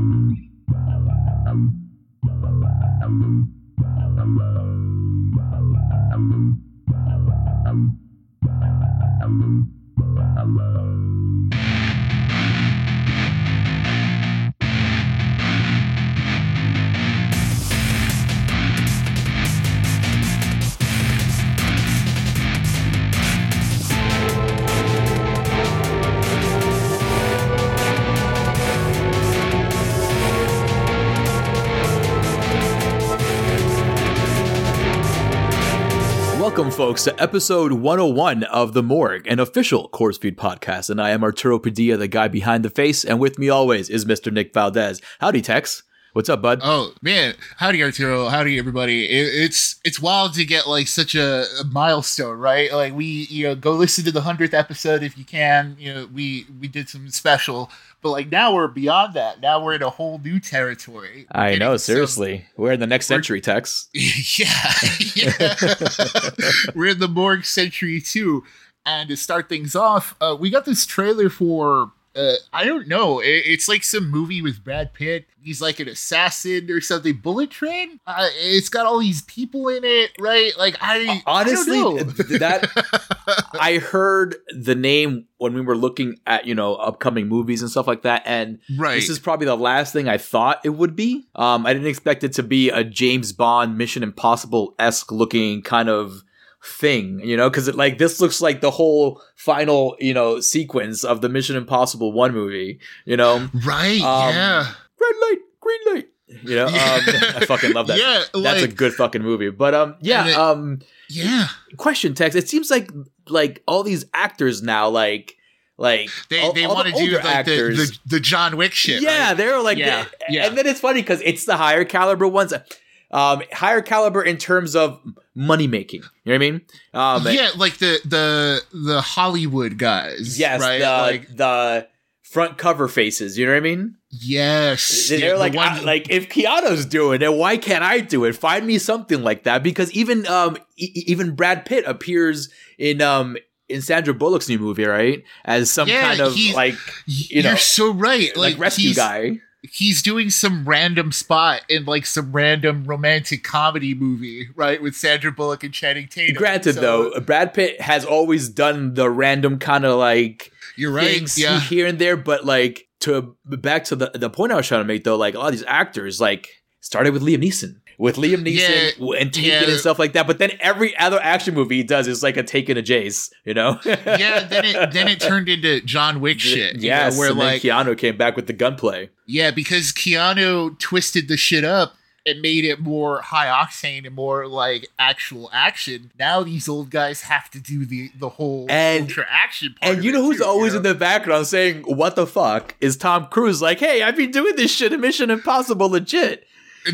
Welcome, folks, to episode 101 of The Morgue, an official Corpse Feed podcast. And I am Arturo Padilla, the guy behind the face. And with me always is Mr. Nick Valdez. Howdy, Tex. What's up, bud? Oh man, howdy Arturo, howdy everybody. It, it's it's wild to get like such a, a, milestone, right? Like we, you know, go listen to the hundredth episode if you can. You know, we we did some special, but like now we're beyond that. Now we're in a whole new territory. I know, seriously, we're in the next century, Tex. yeah, yeah. we're in the morgue century too. And to start things off, uh, we got this trailer for uh, I don't know. It, it's like some movie with Brad Pitt. He's like an assassin or something. Bullet Train. Uh, it's got all these people in it, right? Like I honestly I that I heard the name when we were looking at you know upcoming movies and stuff like that, and right. this is probably the last thing I thought it would be. Um, I didn't expect it to be a James Bond Mission Impossible esque looking kind of thing, you know, because it like this looks like the whole final, you know, sequence of the Mission Impossible one movie, you know, right? Um, yeah, red light, green light, you know. Yeah. Um, I fucking love that. Yeah, that's like, a good fucking movie. But um, yeah, it, um, yeah. Question text. It seems like like all these actors now, like. Like they, all, they all want to do like actors, the, the, the John Wick shit. Yeah, right? they're like, Yeah, they- yeah. and then it's funny because it's the higher caliber ones, um, higher caliber in terms of money making. You know what I mean? Um, yeah, like the the the Hollywood guys. Yes, right. the like the front cover faces. You know what I mean? yes, They're yeah, the like, one- I- like if Keanu's doing it, why can't I do it? Find me something like that because even um e- even Brad Pitt appears in um in Sandra Bullock's new movie, right? As some Yeah, kind of like you're so right. like, Like, rescue guy. He's doing some random spot in like some random romantic comedy movie, right, with Sandra Bullock and Channing Tatum. Granted, So, though, Brad Pitt has always done the random kind of like you're right. things Yeah, here and there, but like to back to the the point I was trying to make though, like a lot of these actors like started with Liam Neeson. With Liam Neeson Yeah, and Taken yeah. and stuff like that, but then every other action movie he does is like a Taken a Jace, you know? yeah. Then it then it turned into John Wick shit. you yes, where like Keanu came back with the gunplay. Yeah, because Keanu twisted the shit up and made it more high octane and more like actual action. Now these old guys have to do the the whole And- ultra action part. And you know who's always in the background saying "What the fuck" is Tom Cruise. Like, hey, I've been doing this shit in Mission Impossible, legit.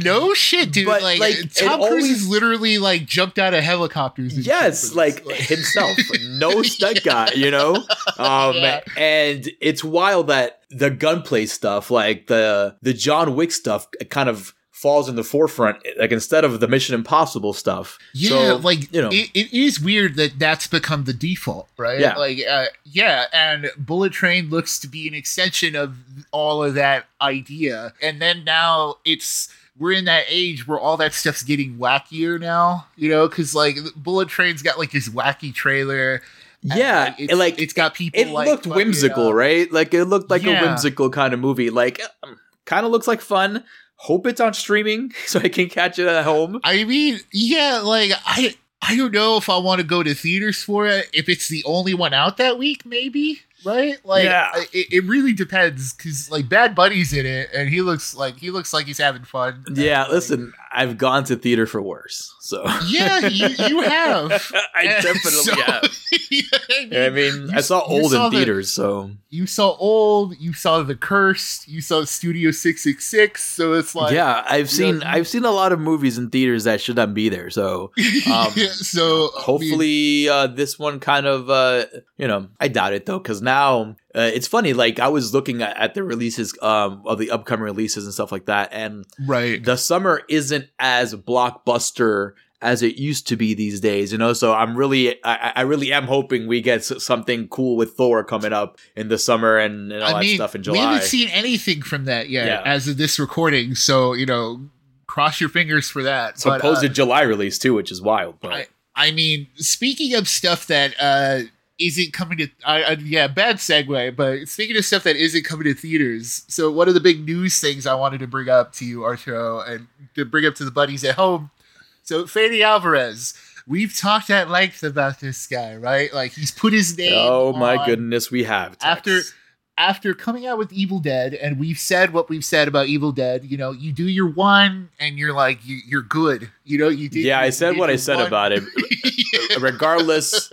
No shit, dude. But, like, like, Tom Cruise always- is literally like jumped out of helicopters. Yes, for like himself, no stunt guy, you know. Um, Yeah. and it's wild that the gunplay stuff, like the the John Wick stuff, kind of falls in the forefront. Like instead of the Mission Impossible stuff. Yeah, So, like you know. it, it is weird that that's become the default, right? Yeah. like uh, yeah, and Bullet Train looks to be an extension of all of that idea, and then now it's we're in that age where all that stuff's getting wackier now, you know, because like Bullet Train's got like this wacky trailer. and, Yeah, it's, it, like it's got people. it like, looked whimsical, uh, right? Like it looked like a whimsical kind of movie. Like kind of looks like fun. Hope it's on streaming so I can catch it at home. I mean, yeah, like I. I don't know if I want to go to theaters for it. If it's the only one out that week, maybe right? Like, Yeah. I- it, it really depends because like Bad Bunny's in it, and he looks like he looks like he's having fun. Yeah, like, listen, I've gone to theater for worse, so yeah, you, you have. I And definitely so- have. Yeah, I mean, you- I saw old saw in the- theaters, so you saw old, you saw the cursed, you saw Studio Six Six Six. So it's like, yeah, I've seen Yeah. I've seen a lot of movies in theaters that should not be there. So Um, yeah, so I mean, hopefully, uh, this one kind of uh, you know, I doubt it though, because now uh, it's funny. Like I was looking at, at the releases um, of the upcoming releases and stuff like that, and right? the summer isn't as blockbuster as it used to be these days, you know. So I'm really, I, I really am hoping we get something cool with Thor coming up in the summer and, and all I that mean, stuff in July. We haven't seen anything from that yet yeah. as of this recording, so you know, cross your fingers for that. Supposed but, uh, July release too, which is wild. But I, I mean, speaking of stuff that uh, isn't coming to, uh, yeah, bad segue. But speaking of stuff that isn't coming to theaters, so one of the big news things I wanted to bring up to you, Arturo, and to bring up to the buddies at home. So Fede Alvarez, we've talked at length about this guy, right? Like he's put his name. Oh my goodness, we have Tex. after after coming out with Evil Dead, and we've said what we've said about Evil Dead, you know, you do your one and you're like, you, are good. You know, you did. Yeah, I said what I said one. about it. regardless,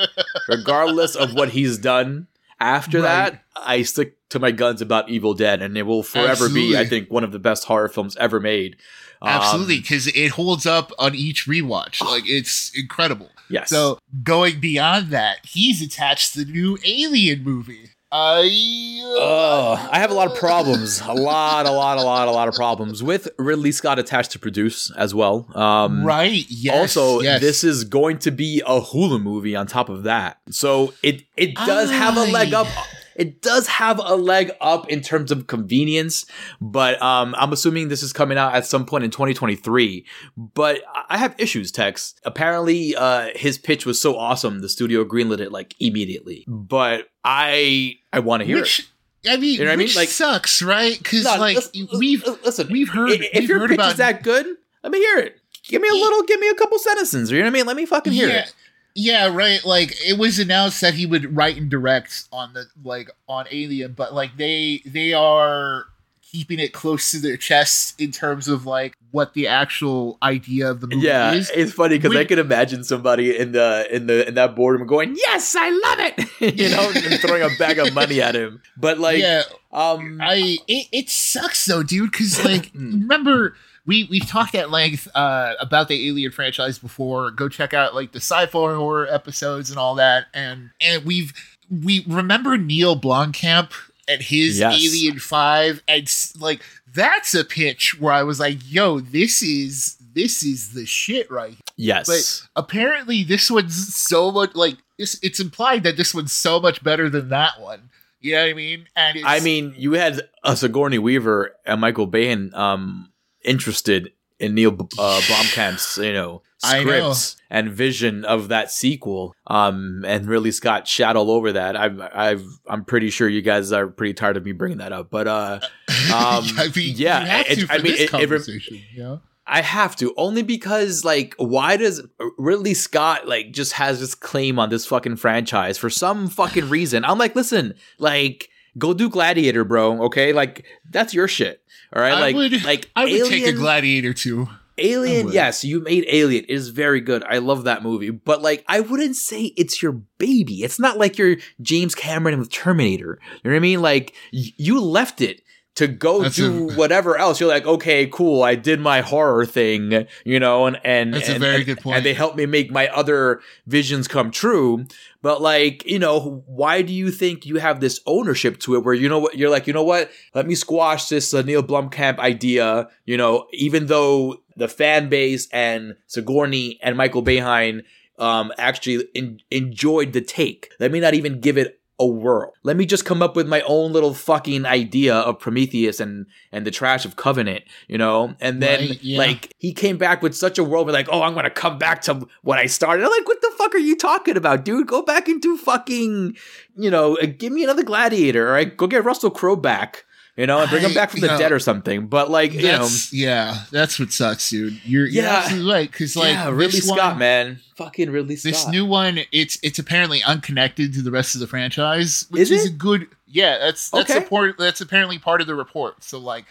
regardless of what he's done after right. that, I stick to my guns about Evil Dead, and it will forever Absolutely. be, I think, one of the best horror films ever made. Absolutely, because um, it holds up on each rewatch. Like it's incredible. Yes. So going beyond that, he's attached the new Alien movie. I, uh, I have a lot of problems. A lot, a lot, a lot, a lot of problems with Ridley Scott attached to produce as well. Um, right. Yes. Also, yes. this is going to be a Hulu movie on top of that, so it it does I... have a leg up it does have a leg up in terms of convenience, but um, I'm assuming this is coming out at some point in 2023. But I have issues, Tex. Apparently, uh, his pitch was so awesome, the studio greenlit it like immediately. But I I want to hear Which- it. I mean, you know what I mean? Like sucks, right? Because no, like listen, we've listen, we've heard if we've your heard pitch about, is that good, let me hear it. Give me a little, give me a couple sentences. You know what I mean? Let me fucking hear yeah. it. Yeah, right. Like it was announced that he would write and direct on the like on Alien, but like they they are keeping it close to their chest in terms of like what the actual idea of the movie yeah, is. it's funny because I can imagine somebody in the in the in that boardroom going, "Yes, I love it," you know, and throwing a bag of money at him. But like, yeah, um, I it, it sucks though, dude. Because like, remember we we've talked at length uh, about the Alien franchise before. Go check out like the sci-fi horror episodes and all that, and and we've we remember Neil Blomkamp and his yes. Alien Five, and like that's a pitch where I was like, "Yo, this is this is the shit right." Here. Yes, but apparently this one's so much like it's, it's implied that this one's so much better than that one. You know what I mean? And I mean, you had a Sigourney Weaver and Michael Biehn um, interested in Neil uh, Blomkamp's, you know, scripts know. and vision of that sequel. Um, and Ridley Scott shat all over that. I've, I've, I'm pretty sure you guys are pretty tired of me bringing that up, but uh, um, I mean, yeah, it, I mean, it, it, yeah. I have to only because like why does Ridley Scott like just has this claim on this fucking franchise for some fucking reason? I'm like, listen, like go do Gladiator, bro. Okay, like that's your shit. All right, I like would, like I would Alien, take a Gladiator too. Alien, yes, you made Alien. It is very good. I love that movie. But like I wouldn't say it's your baby. It's not like you're James Cameron with Terminator. You know what I mean? Like you left it to go That's do a, whatever else. You're like, okay, cool. I did my horror thing, you know, and and That's and, a very and, good point. And they helped me make my other visions come true. But like, you know, why do you think you have this ownership to it where you know what you're like, you know what? Let me squash this uh, Neil Blomkamp idea, you know, even though the fan base and Sigourney and Michael Biehn um actually in, enjoyed the take. Let me not even give it a world. Let me just come up with my own little fucking idea of Prometheus and and the trash of Covenant, you know? And then right, yeah. like he came back with such a world where like, oh, I'm gonna come back to what I started. I'm like, what the fuck are you talking about, dude? Go back and do fucking, you know, uh, give me another gladiator, all right? Go get Russell Crowe back you know, and bring him back from the know, dead or something. But like, you know, yeah, that's what sucks, dude. You're, you're yeah, absolutely right because like yeah, Ridley Scott, one, man, fucking Ridley Scott. This new one, it's it's apparently unconnected to the rest of the franchise, which is, is a good. Yeah, that's that's okay. support. That's apparently part of the report. So like,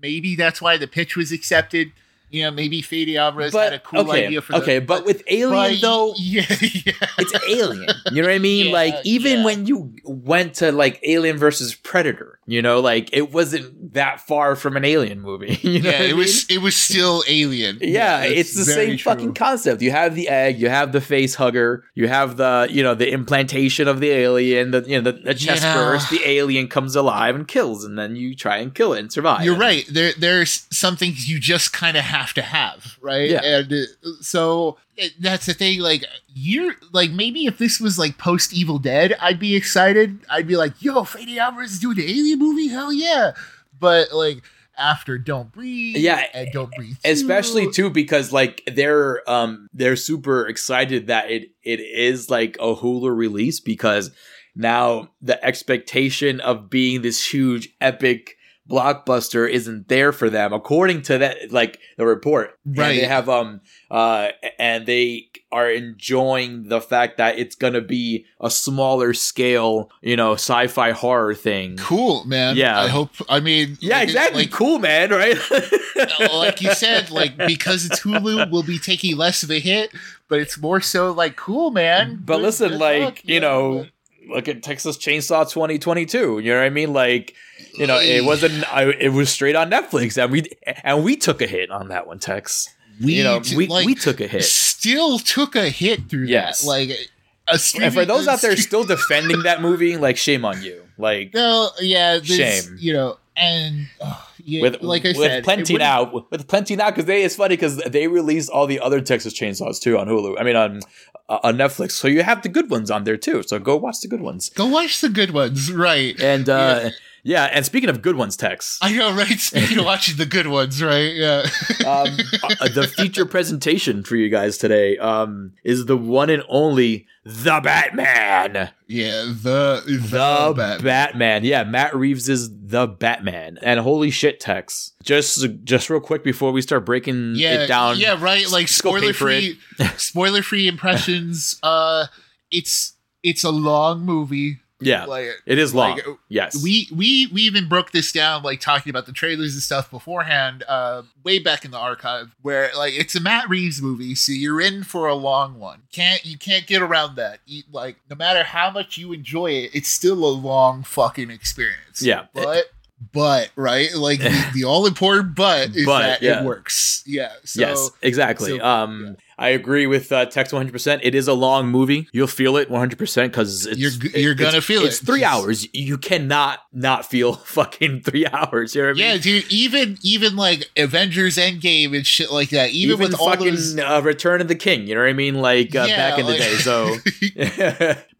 maybe that's why the pitch was accepted you know, maybe Fede Alvarez but, had a cool okay, idea for Okay, but, but with Alien but, though, yeah, yeah, it's Alien. You know what I mean? yeah, like even yeah. when you went to like Alien versus Predator, you know, like it wasn't that far from an Alien movie. You know yeah, it mean? was. It was still Alien. Yeah, it's the same true. fucking concept. You have the egg, you have the face hugger, you have the you know the implantation of the alien, the you know the, the chest burst, the alien comes alive and kills, and then you try and kill it and survive. You're right. There, there's some things you just kind of have to have, right? Yeah. And uh, so it, that's the thing. Like you're like maybe if this was like post Evil Dead, I'd be excited. I'd be like, "Yo, Fede Alvarez is doing the Alien movie, hell yeah!" But like after Don't Breathe, Yeah, and Don't Breathe, especially 2, too because like they're um they're super excited that it it is like a Hulu release because now the expectation of being this huge epic blockbuster isn't there for them according to that like the report And Right. they have um uh and they are enjoying the fact that it's gonna be a smaller scale you know sci-fi horror thing cool, man. Yeah. I hope. I mean, yeah like, exactly Like, cool man right like you said, like because it's Hulu, we'll be taking less of a hit, but it's more so like cool, man. But Good- listen, good like luck, you yeah, know, look at Texas Chainsaw 2022. You know what I mean? Like, you know, it wasn't. I, it was straight on Netflix, and we and we took a hit on that one, Tex. we you know, t- we like, we took a hit. still took a hit through Yes. that. Like a And for those out there still defending that movie, like shame on you. Like no, yeah, this, Shame. You know, and uh, yeah, with like I with said, plenty now, with plenty now, because they it's funny because they released all the other Texas Chainsaws too on Hulu. I mean on uh, on Netflix, so you have the good ones on there too. So go watch the good ones. Go watch the good ones, right? And uh, yeah, and speaking of good ones, Tex. I know, right? Speaking of watching the good ones, right? Yeah. um, uh, the feature presentation for you guys today um, is the one and only the Batman. yeah, the the, The Batman. Batman. Yeah, Matt Reeves is the Batman. And holy shit, Tex. Just just real quick before we start breaking yeah, it down. Yeah, right. Like Just go pay spoiler free, spoiler free impressions. Uh, it's it's a long movie. Yeah, Like it is long. like, yes. we we we even broke this down like talking about the trailers and stuff beforehand uh way back in the archive where like it's a matt reeves movie so you're in for a long one can't you can't get around that you, like no matter how much you enjoy it it's still a long fucking experience Yeah. but but right like the, the all important but is But, that yeah. it works yeah so yes, exactly. so, um, I agree with uh, Tex 100%. It is a long movie. You'll feel it 100% because it's You're you're it's- gonna feel It's it. three Just- hours. You cannot not feel fucking three hours. You know what I mean? yeah dude even even like avengers endgame and shit like that even, even, with all fucking those uh, Return of the King. You know what I mean? Like uh, Yeah, back in like- the day. So,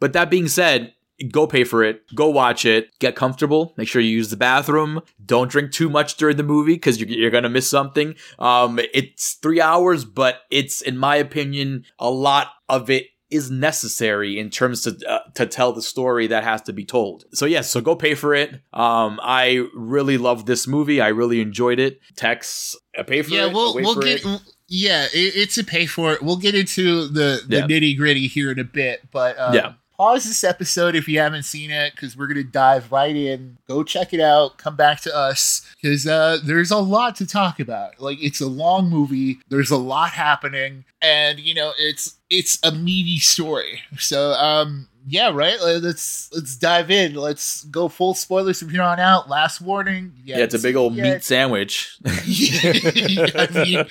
but that being said, go pay for it. Go watch it. Get comfortable. Make sure you use the bathroom. Don't drink too much during the movie because you're, you're gonna miss something. Um, it's three hours, but it's in my opinion a lot of it is necessary in terms to uh, to tell the story that has to be told. So yes, so go pay for it. Um, I really love this movie. I really enjoyed it. Tex, uh, pay for yeah it. we'll we'll get it. yeah it, it's a pay for it we'll get into the the Yeah. nitty gritty here in a bit but um, Yeah. Pause this episode if you haven't seen it because we're gonna dive right in go check it out come back to us because uh there's a lot to talk about like it's a long movie there's a lot happening and you know it's it's a meaty story so um yeah, right. Let's let's dive in. Let's go full spoilers from here on out. Last warning. Yeah, it's a big old yeah, meat sandwich. I mean,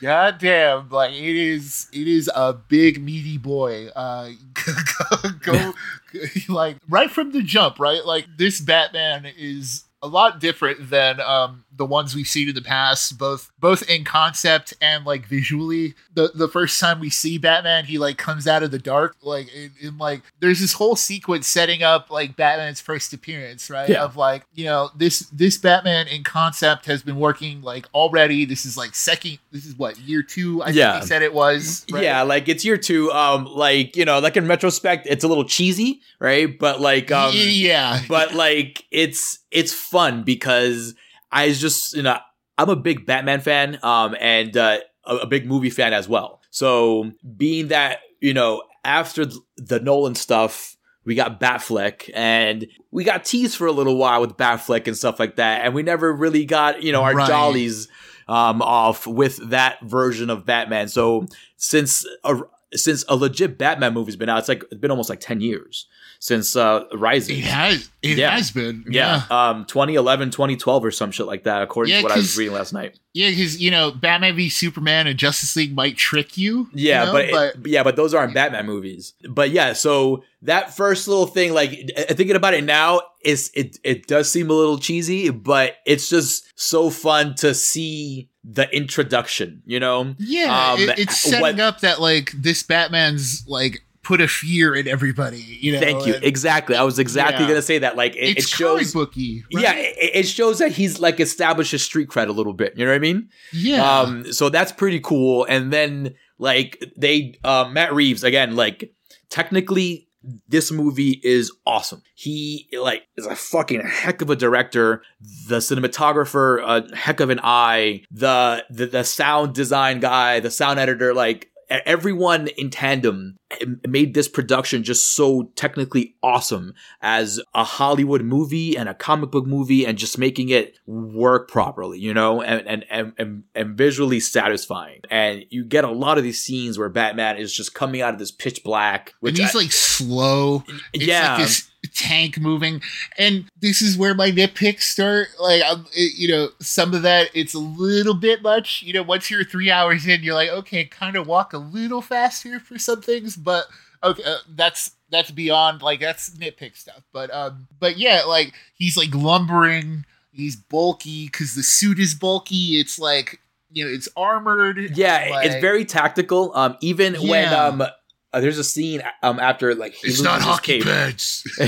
God damn, like it is it is a big meaty boy. Uh go, go like right from the jump, right? Like this Batman is a lot different than um the ones we've seen in the past, both both in concept and like visually. The the first time we see Batman, he like comes out of the dark, like in, in like there's this whole sequence setting up like Batman's first appearance, right? Yeah. Of like, you know, this this Batman in concept has been working like already. This is like second this is what, year two, I Yeah. think he said it was. right? Yeah, like it's year two. Um, like you know, like in retrospect, it's a little cheesy, right? But like, um, yeah. but like it's it's fun because I just you know I'm a big Batman fan, um, and uh, a, a big movie fan as well. So being that you know after the Nolan stuff. We got Batfleck, and we got teased for a little while with Batfleck and stuff like that, and we never really got you know our Right. jollies um, off with that version of Batman. So since a, since a legit Batman movie's been out, it's like it's been almost like ten years since uh, Rising. It has it Yeah. has been. Yeah, um, 2011, 2012 or some shit like that, according Yeah, to what I was reading last night. Yeah, because you know, Batman v Superman and Justice League might trick you. Yeah, you know, but, it- yeah, but those aren't Batman movies. But yeah, so that first little thing, like thinking about it now, is it it does seem a little cheesy, but it's just so fun to see the introduction. You know, Yeah, Um, it- it's setting what- up that like this Batman's like put a fear in everybody. You know, Thank you. and Exactly. I was exactly Yeah. gonna say that. Like it, it It's comic shows. booky. right? Yeah, it, it shows that he's like established his street cred a little bit. You know what I mean? yeah. Um, so that's pretty cool. And then like they, uh, Matt Reeves again, like technically this movie is awesome. He like is a fucking heck of a director. The cinematographer, a heck of an eye. The the, the sound design guy, the sound editor, like everyone in tandem eh, made this production just so technically awesome as a Hollywood movie and a comic book movie and just making it work properly, you know, and and and and, and visually satisfying. And you get a lot of these scenes where Batman is just coming out of this pitch black, and which he's I- like slow. It's yeah, like this tank moving, and this is where my nitpicks start. Like, I'm, it, you know, some of that it's a little bit much. You know, once you're three hours in, you're like, okay, kind of walk a little faster for some things, but okay, uh, that's that's beyond like that's nitpick stuff. But um, but yeah, like he's like lumbering. He's bulky because the suit is bulky. It's like you know, it's armored. yeah, like- it's very tactical. Um, even when um. Uh, there's a scene um after like he It's not hockey cape. pads.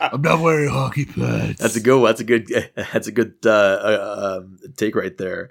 I'm not wearing hockey pads. That's a good. That's a good. That's a good uh, uh, um, take right there.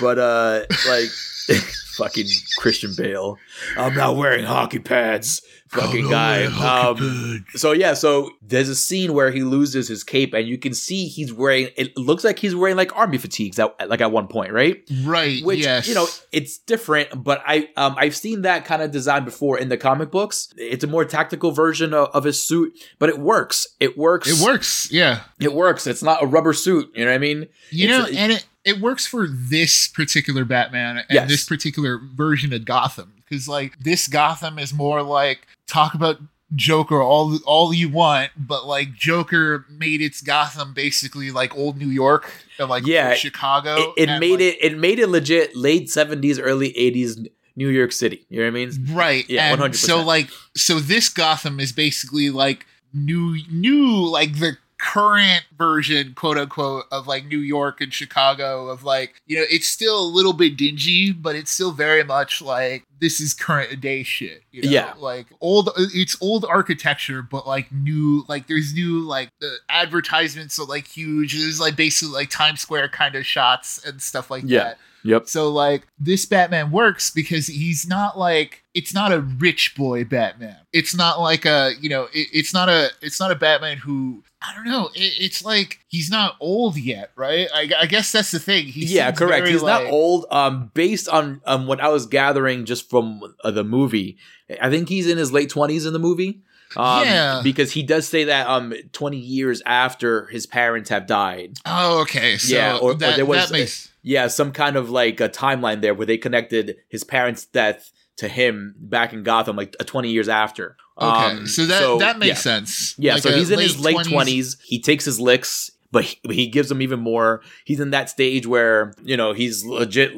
But uh, like, fucking Christian Bale. I'm not wearing hockey pads. Fucking guy. Um, so yeah, so there's a scene where he loses his cape, and you can see he's wearing. It looks like he's wearing like army fatigues, at, like at one point, right? right. Which yes. you know, it's different, but I um I've seen that kind of design before in the comic books. It's a more tactical version of, of his suit, but it works. It works. it works. Yeah. It works. It's not a rubber suit. You know what I mean? You It's know, a- and it, it works for this particular Batman and Yes. this particular version of Gotham. Because like this Gotham is more like talk about Joker all all you want, but like Joker made its Gotham basically like old New York and like Yeah, Chicago. It, it made like- it. It made it legit. Late seventies, early eighties, New York City. You know what I mean? right. Yeah, and 100%. So like so this Gotham is basically like new new like the current version quote unquote of like New York and Chicago of like you know it's still a little bit dingy but it's still very much like this is current day shit you know? Yeah. like old it's old architecture but like new like there's new like the advertisements are like huge there's like basically like Times Square kind of shots and stuff like Yeah. that Yep. so like this Batman works because he's not like it's not a rich boy Batman. It's not like a you know it, it's not a it's not a Batman who I don't know. It, it's like he's not old yet, right? I, I guess that's the thing. He yeah, correct. He's not old. Um, based on um what I was gathering just from uh, the movie, I think he's in his late twenties in the movie. Um, Yeah. because he does say that um twenty years after his parents have died. Oh, okay. So Yeah, or- or there was- that makes Yeah, some kind of like a timeline there where they connected his parents' death to him back in Gotham, like uh, twenty years after. okay. Um, so that that makes yeah. sense. Yeah, Like so he's in his late 20s. twenties. He takes his licks, but he, he gives them even more. He's in that stage where you know he's legit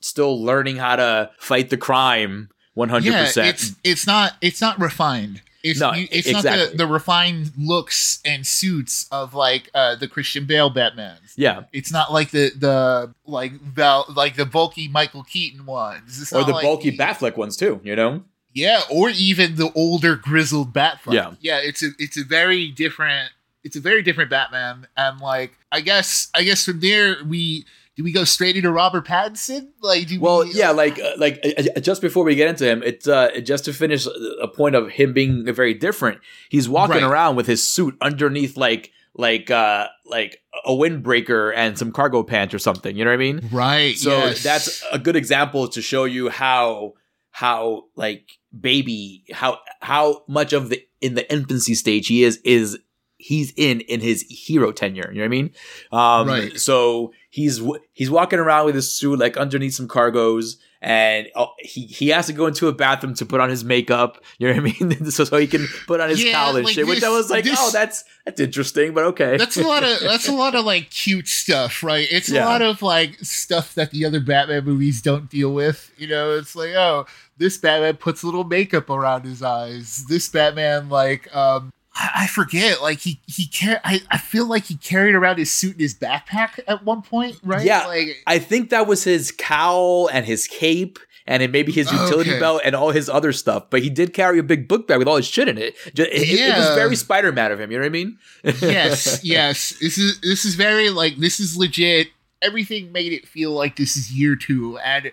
still learning how to fight the crime. One hundred Yeah, percent. it's it's not it's not refined. It's No, you- it's not the, the refined looks and suits of like uh the Christian Bale Batmans. Yeah, It's not like the the like Val like the bulky Michael Keaton ones. It's or the like bulky the- Batfleck ones too. You know. Yeah, or even the older grizzled Batfleck. Yeah. yeah. It's a it's a very different it's a very different Batman, and like I guess I guess from there we do we go straight into Robert Pattinson? Like, do Well, we, yeah, like uh, like uh, uh, just before we get into him, it's uh just to finish a point of him being very different. He's walking Right. around with his suit underneath like like uh like a windbreaker and some cargo pants or something. You know what I mean? right. So yes. that's a good example to show you how how like baby how how much of the in the infancy stage he is is he's in in his hero tenure. You know what I mean? Um, Right. So he's he's walking around with his suit like underneath some cargos. And uh, he he has to go into a bathroom to put on his makeup. You know what I mean? so, so he can put on his Yeah, cowl and like shit. Which I was like, this- oh, that's that's interesting, but okay. that's a lot of that's a lot of like cute stuff, right? It's Yeah. a lot of like stuff that the other Batman movies don't deal with. You know, it's like, oh, this Batman puts a little makeup around his eyes. This Batman like um I forget. Like he he car- I, I feel like he carried around his suit in his backpack at one point, right? Yeah. Like I think that was his cowl and his cape and it maybe his oh, utility Okay. belt and all his other stuff. But he did carry a big book bag with all his shit in it. Ju- It, it- it was very Spider Man of him. You know what I mean? yes, yes. This is this is very like this is legit. Everything made it feel like this is year two, and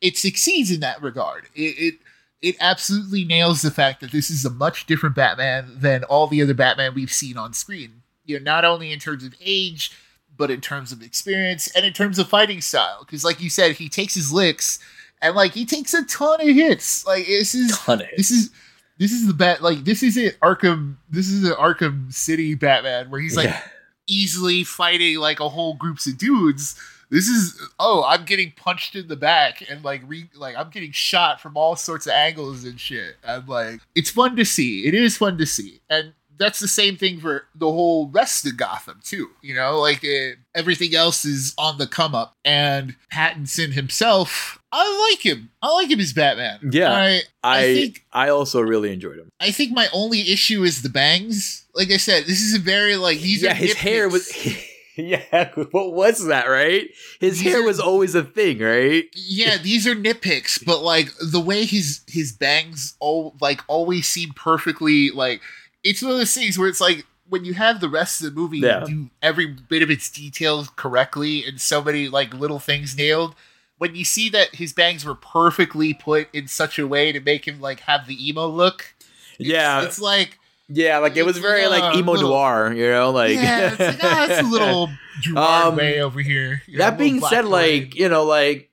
it succeeds in that regard. It it, it absolutely nails the fact that this is a much different Batman than all the other Batman we've seen on screen. You know, not only in terms of age, but in terms of experience and in terms of fighting style. Because, like you said, he takes his licks, and like he takes a ton of hits. Like this is Ton of this is this is the bat like this is it. Arkham this is an Arkham City Batman where he's like Yeah. easily fighting like a whole groups of dudes. This is oh, I'm getting punched in the back and like re like I'm getting shot from all sorts of angles and shit. I'm like it's fun to see. It is fun to see. And that's the same thing for the whole rest of Gotham too. You know, like uh, everything else is on the come up, and Pattinson himself, I like him. I like him as Batman. Yeah. I, I I I, also really enjoyed him. I think my only issue is the bangs. Like I said, this is a very like these yeah, his hair was. yeah, what was that? Right, his These hair are- was always a thing, right? yeah, these are nitpicks, but like the way his his bangs all like always seem perfectly like it's one of those things where it's like when you have the rest of the movie Yeah. do every bit of its details correctly and so many like little things nailed. When you see that his bangs were perfectly put in such a way to make him like have the emo look, Yeah, it's like yeah, like it was it's very like like emo little- noir, you know, like yeah, it's like ah, it's a little Gerard Um, way over here. you that being said, Parade. like you know, like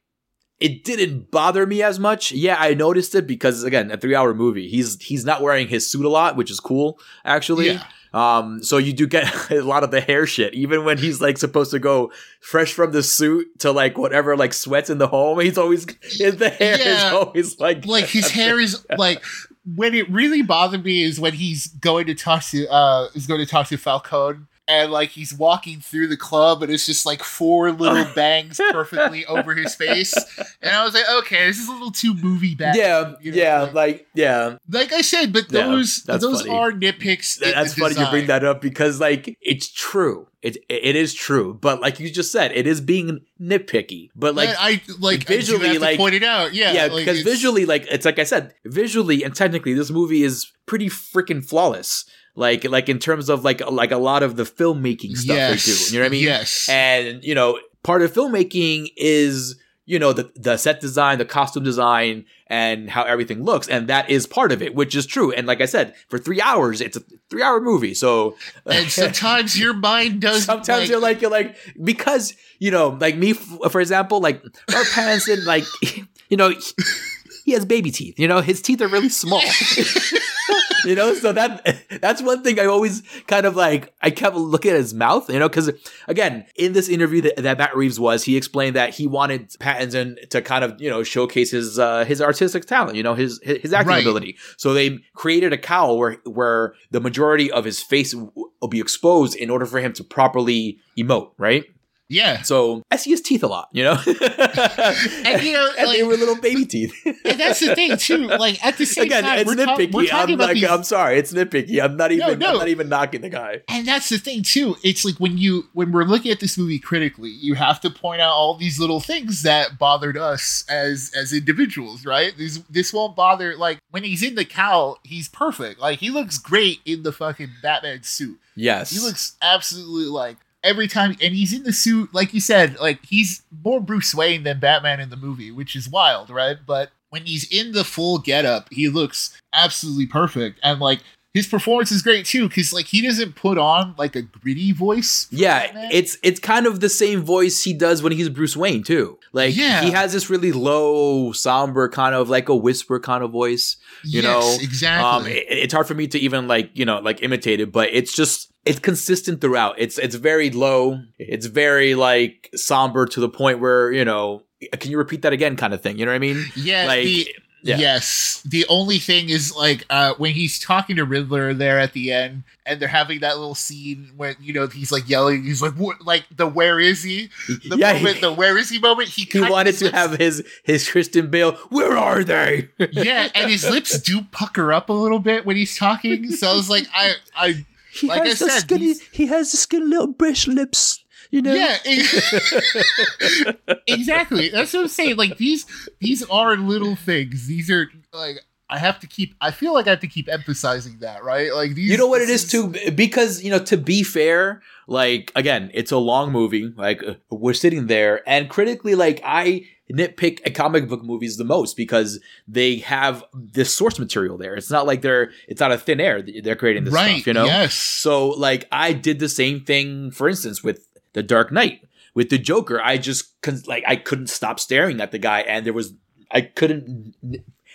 it didn't bother me as much. Yeah, I noticed it because again, a three-hour movie. He's he's not wearing his suit a lot, which is cool, actually. yeah. Um, so you do get a lot of the hair shit, even when he's like supposed to go fresh from the suit to like whatever like sweats in the home. He's always the hair Yeah. is always like like his hair is like when it really bothered me is when he's going to talk to uh is going to talk to Falcone and like he's walking through the club and it's just like four little bangs perfectly over his face and I was like okay this is a little too movie bad yeah, you know, yeah, like- like yeah. like I said but those that's those funny. are nitpicks That's funny you bring that up because like it's true. It it is true, but like you just said, it is being nitpicky. But like But I like visually, to like- point it out yeah yeah, because it's- visually, like it's like I said, visually and technically, this movie is pretty freaking flawless. Like like in terms of like like a lot of the filmmaking stuff yes they do. You know what I mean? yes And you know, part of filmmaking is you know the the set design, the costume design, and how everything looks, and that is part of it, which is true. And like I said, for three hours, it's a three hour movie, so and sometimes your mind does sometimes like, you're like you're like because you know like me for example like Robert Pattinson like you know he, he has baby teeth you know his teeth are really small you know so that that's one thing I always kind of like I kept looking at his mouth you know because again in this interview that, that Matt Reeves was he explained that he wanted Pattinson to kind of you know showcase his uh, his artistic talent you know his his, his acting Right. ability so they created a cowl where where the majority of his face will be exposed in order for him to properly emote, right? Yeah So I see his teeth a lot, you know. and, you know, they like- were little baby teeth. and that's the thing too. Like at the same Again, time, it's we're, ta- nitpicky. we're talking I'm about like, these, I'm sorry, it's nitpicky. I'm not even, no. no. I'm not even knocking the guy. and that's the thing too. It's like when you when we're looking at this movie critically, you have to point out all these little things that bothered us as as individuals, right? These this won't bother. Like when he's in the cowl, he's perfect. Like he looks great in the fucking Batman suit. Yes, He looks absolutely like every time, and he's in the suit, like you said, like he's more Bruce Wayne than Batman in the movie, which is wild, right? But when he's in the full getup, he looks absolutely perfect, and like his performance is great too, because like he doesn't put on like a gritty voice. Yeah, Batman. it's it's kind of the same voice he does when he's Bruce Wayne too. Like Yeah. he has this really low, somber kind of like a whisper kind of voice. you Yes, know, exactly. Um, it- it's hard for me to even like you know like imitate it, but it's just it's consistent throughout. It's it's very low. It's very like somber to the point where you know can you repeat that again kind of thing. You know what I mean? yeah, like the Yeah. Yes. The only thing is like uh when he's talking to Riddler there at the end and they're having that little scene where you know he's like yelling, he's like what like the where is he? The yeah, moment, he, the where is he moment, he, he wanted to lips- have his his Christian Bale. Where are they? Yeah, and his lips do pucker up a little bit when he's talking. So I was like, I I he Like I has the said, skinny. He has the skinny little brush lips. You know. Yeah, e- exactly. That's what I'm saying. Like these, these are little things. These are like I have to keep. I feel like I have to keep emphasizing that, right? Like these. You know what it is too, because you know to be fair, like again, it's a long movie. Like uh, we're sitting there, and critically, like I nitpick at comic book movies the most because they have this source material there. It's not like they're it's out of thin air. They're creating this right? stuff, you know. Yes. So like I did the same thing, for instance, with the Dark Knight. With the Joker, I just like I couldn't stop staring at the guy, and there was I couldn't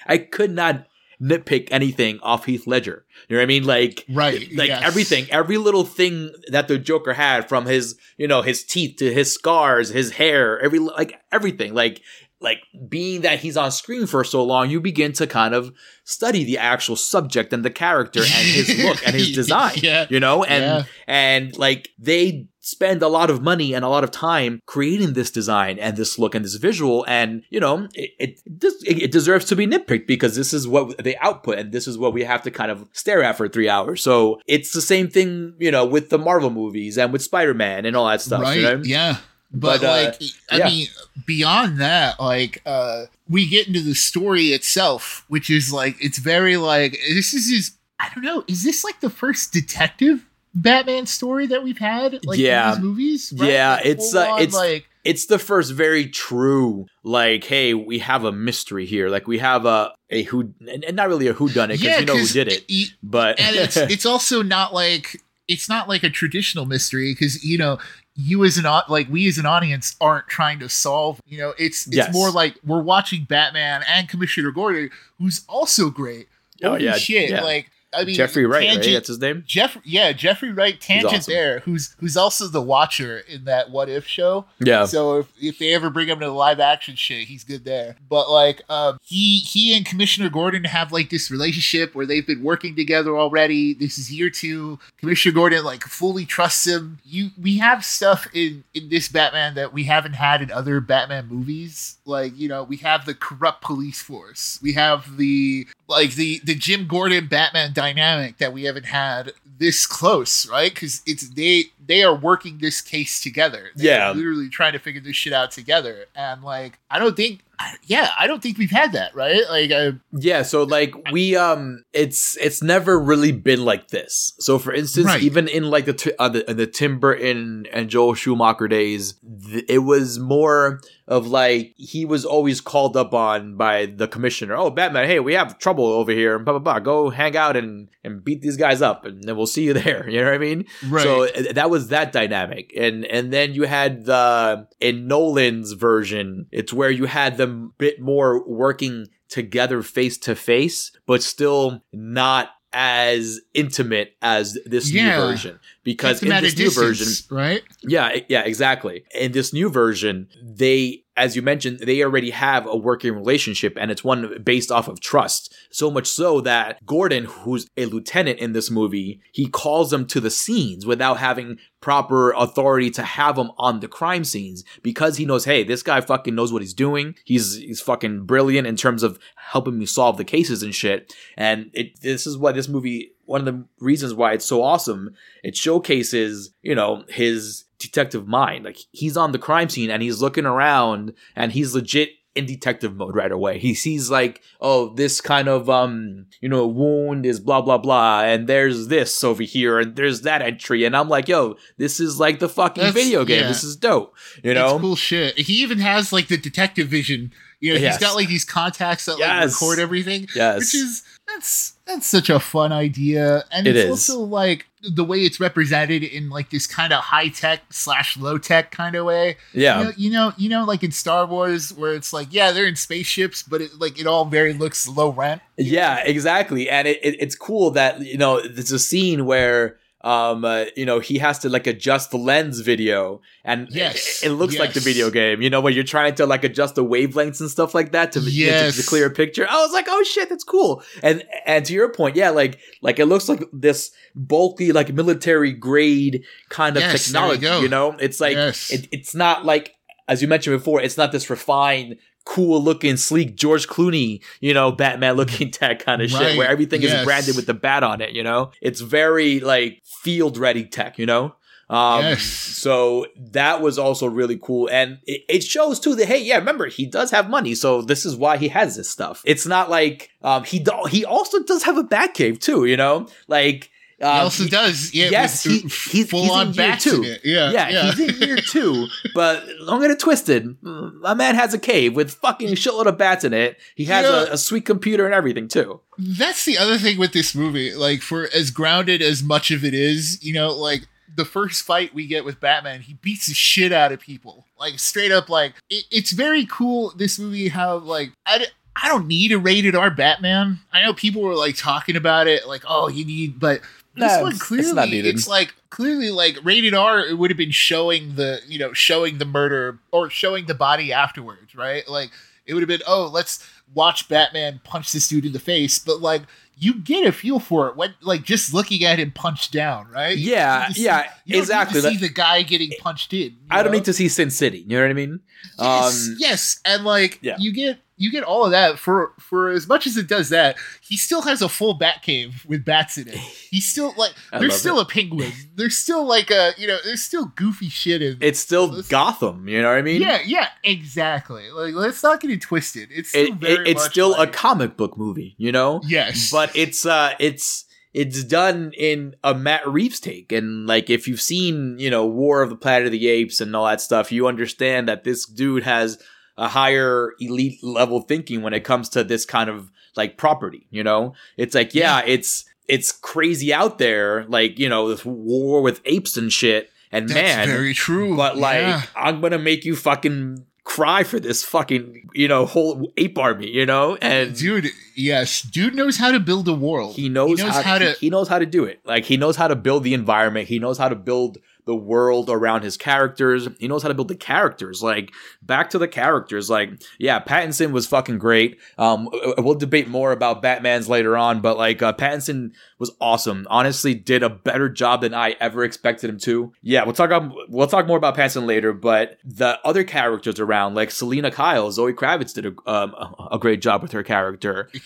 I could not nitpick anything off Heath Ledger. You know what I mean? Like Right. like yes. everything, every little thing that the Joker had, from his you know his teeth to his scars, his hair, every like everything, like like being that he's on screen for so long, you begin to kind of study the actual subject and the character and his look and his design. Yeah. You know, and Yeah. and like they spend a lot of money and a lot of time creating this design and this look and this visual and you know it it, it deserves to be nitpicked because this is what they output and this is what we have to kind of stare at for three hours so it's the same thing you know with the marvel movies and with spider-man and all that stuff right. you know? Yeah. But, But, uh, like, I yeah. mean, beyond that, like, uh, we get into the story itself, which is like, it's very like, this is his, I don't know, is this like the first detective Batman story that we've had? Like, Yeah. in these movies? Yeah, Like, it's, uh, full-on, it's- like, it's the first very true like hey we have a mystery here like we have a a who and not really a who done it because yeah, you know who did it y- but and it's it's also not like it's not like a traditional mystery because you know you as an like we as an audience aren't trying to solve you know it's it's Yes. more like we're watching batman and commissioner gordon who's also great Oh, Holy yeah, shit yeah. like i mean jeffrey wright right that's his name Jeff, yeah, Jeffrey Wright, tangent awesome. there, who's who's also the Watcher in that What If show. yeah So if, if they ever bring him to the live action shit, he's good there. But like, um, he he and Commissioner Gordon have like this relationship where they've been working together already. This is year two. Commissioner Gordon like fully trusts him. You we have stuff in in this Batman that we haven't had in other Batman movies. Like you know, we have the corrupt police force. We have the like the the Jim Gordon Batman dynamic that we haven't had this close, right? Because it's they they are working this case together. They Yeah. literally trying to figure this shit out together. And like, I don't think, yeah, I don't think we've had that, right? Like, I, Yeah, so like we um it's it's never really been like this. So for instance, Right. even in like the t- uh, the, the Tim Burton and Joel Schumacher days, th- it was more of like he was always called up on by the commissioner. Oh, Batman, hey, we have trouble over here and blah blah blah. Go hang out and and beat these guys up and then we'll see you there. You know what I mean? right. So that was that dynamic, and and then you had the in Nolan's version, it's where you had them bit more working together face to face, but still not as intimate as this Yeah. new version. Because in this new version, right? yeah, yeah, exactly. In this new version, they, as you mentioned, they already have a working relationship and it's one based off of trust. So much so that Gordon, who's a lieutenant in this movie, he calls them to the scenes without having proper authority to have them on the crime scenes because he knows, hey, this guy fucking knows what he's doing. He's, he's fucking brilliant in terms of helping me solve the cases and shit. And it, this is why this movie, one of the reasons why it's so awesome it showcases you know his detective mind like he's on the crime scene and he's looking around and he's legit in detective mode right away he sees like oh this kind of um you know wound is blah blah blah and there's this over here and there's that entry and i'm like yo this is like the fucking That's- video game yeah. this is dope you know It's cool shit. He even has like the detective vision. You know, Yes. he's got like these contacts that like record everything. yes Which is that's that's such a fun idea. And It it's is. also like the way it's represented in like this kind of high tech slash low tech kind of way. yeah You know, you know, you know, like in Star Wars, where it's like, yeah, they're in spaceships, but it like it all very looks low rent. Yeah, exactly. And it, it, it's cool that, you know, there's a scene where um, uh, you know, he has to like adjust the lens video, and Yes, it, it looks like the video game. You know, when you're trying to like adjust the wavelengths and stuff like that to, Yes. to clear a picture. I was like, oh shit, that's cool. And and to your point, yeah, like like it looks like this bulky, like military grade kind of Yes, technology. You know, it's like Yes. it, it's not like as you mentioned before, it's not this refined. Cool looking, sleek George Clooney, you know, Batman looking tech kind of shit where everything is branded with the bat on it, you know? It's very like field ready tech, you know? Um, Yes. so that was also really cool. And it, it shows too that, hey, yeah, remember, he does have money. So this is why he has this stuff. It's not like, um, he, do- he also does have a bat cave too, you know? Like, He um, also does. Yeah, yes, he, he's, full he's on in year two. Yeah, yeah, yeah. he's in year two. But don't get it twisted. My man has a cave with fucking shitload of bats in it. He has Yeah. a, a sweet computer and everything too. That's the other thing with this movie. Like, for as grounded as much of it is, you know, like the first fight we get with Batman, he beats the shit out of people. Like, straight up, like, it, it's very cool, this movie, how, like, I, I don't need a rated R Batman. I know people were, like, talking about it, like, oh, you need, but this Nah, one it's- it's clearly, not needed. it's like, clearly, like, rated R, it would have been showing the, you know, showing the murder or showing the body afterwards, right? Like, it would have been, oh, let's watch Batman punch this dude in the face, but like you get a feel for it when like just looking at him punch down, right? Yeah, don't need to see- yeah, exactly. See the guy getting punched in. I don't need to see Sin City. You know what I mean? Yes, Um, yes, and like yeah. you get you get all of that for for as much as it does that. He still has a full bat cave with bats in it. He's still like there's still a penguin. There's still like a you know there's still goofy shit in. It's still. Gotham. You know what I mean? yeah, yeah, exactly. Like let's not get it twisted. It's still It, very it- it's still like, a comic book movie. You know? yes, but it's uh it's it's done in a Matt Reeves take and like if you've seen you know War of the Planet of the Apes and all that stuff you understand that this dude has a higher elite level thinking when it comes to this kind of like property you know it's like yeah, it's it's crazy out there like you know this war with apes and shit and That's man very true. but like Yeah. I'm gonna make you fucking cry for this fucking you know whole ape army you know and dude, yes, dude knows how to build a world. he knows, how, to he, knows how to do it like he knows how to build the environment he knows how to build the world around his characters. He knows how to build the characters. Like back to the characters. Like yeah pattinson was fucking great. Um we'll debate more about batman's later on but like uh, pattinson was awesome honestly did a better job than i ever expected him to yeah we'll talk about we'll talk more about pattinson later but the other characters around like selina kyle zoe kravitz did a, um, a- a great job with her character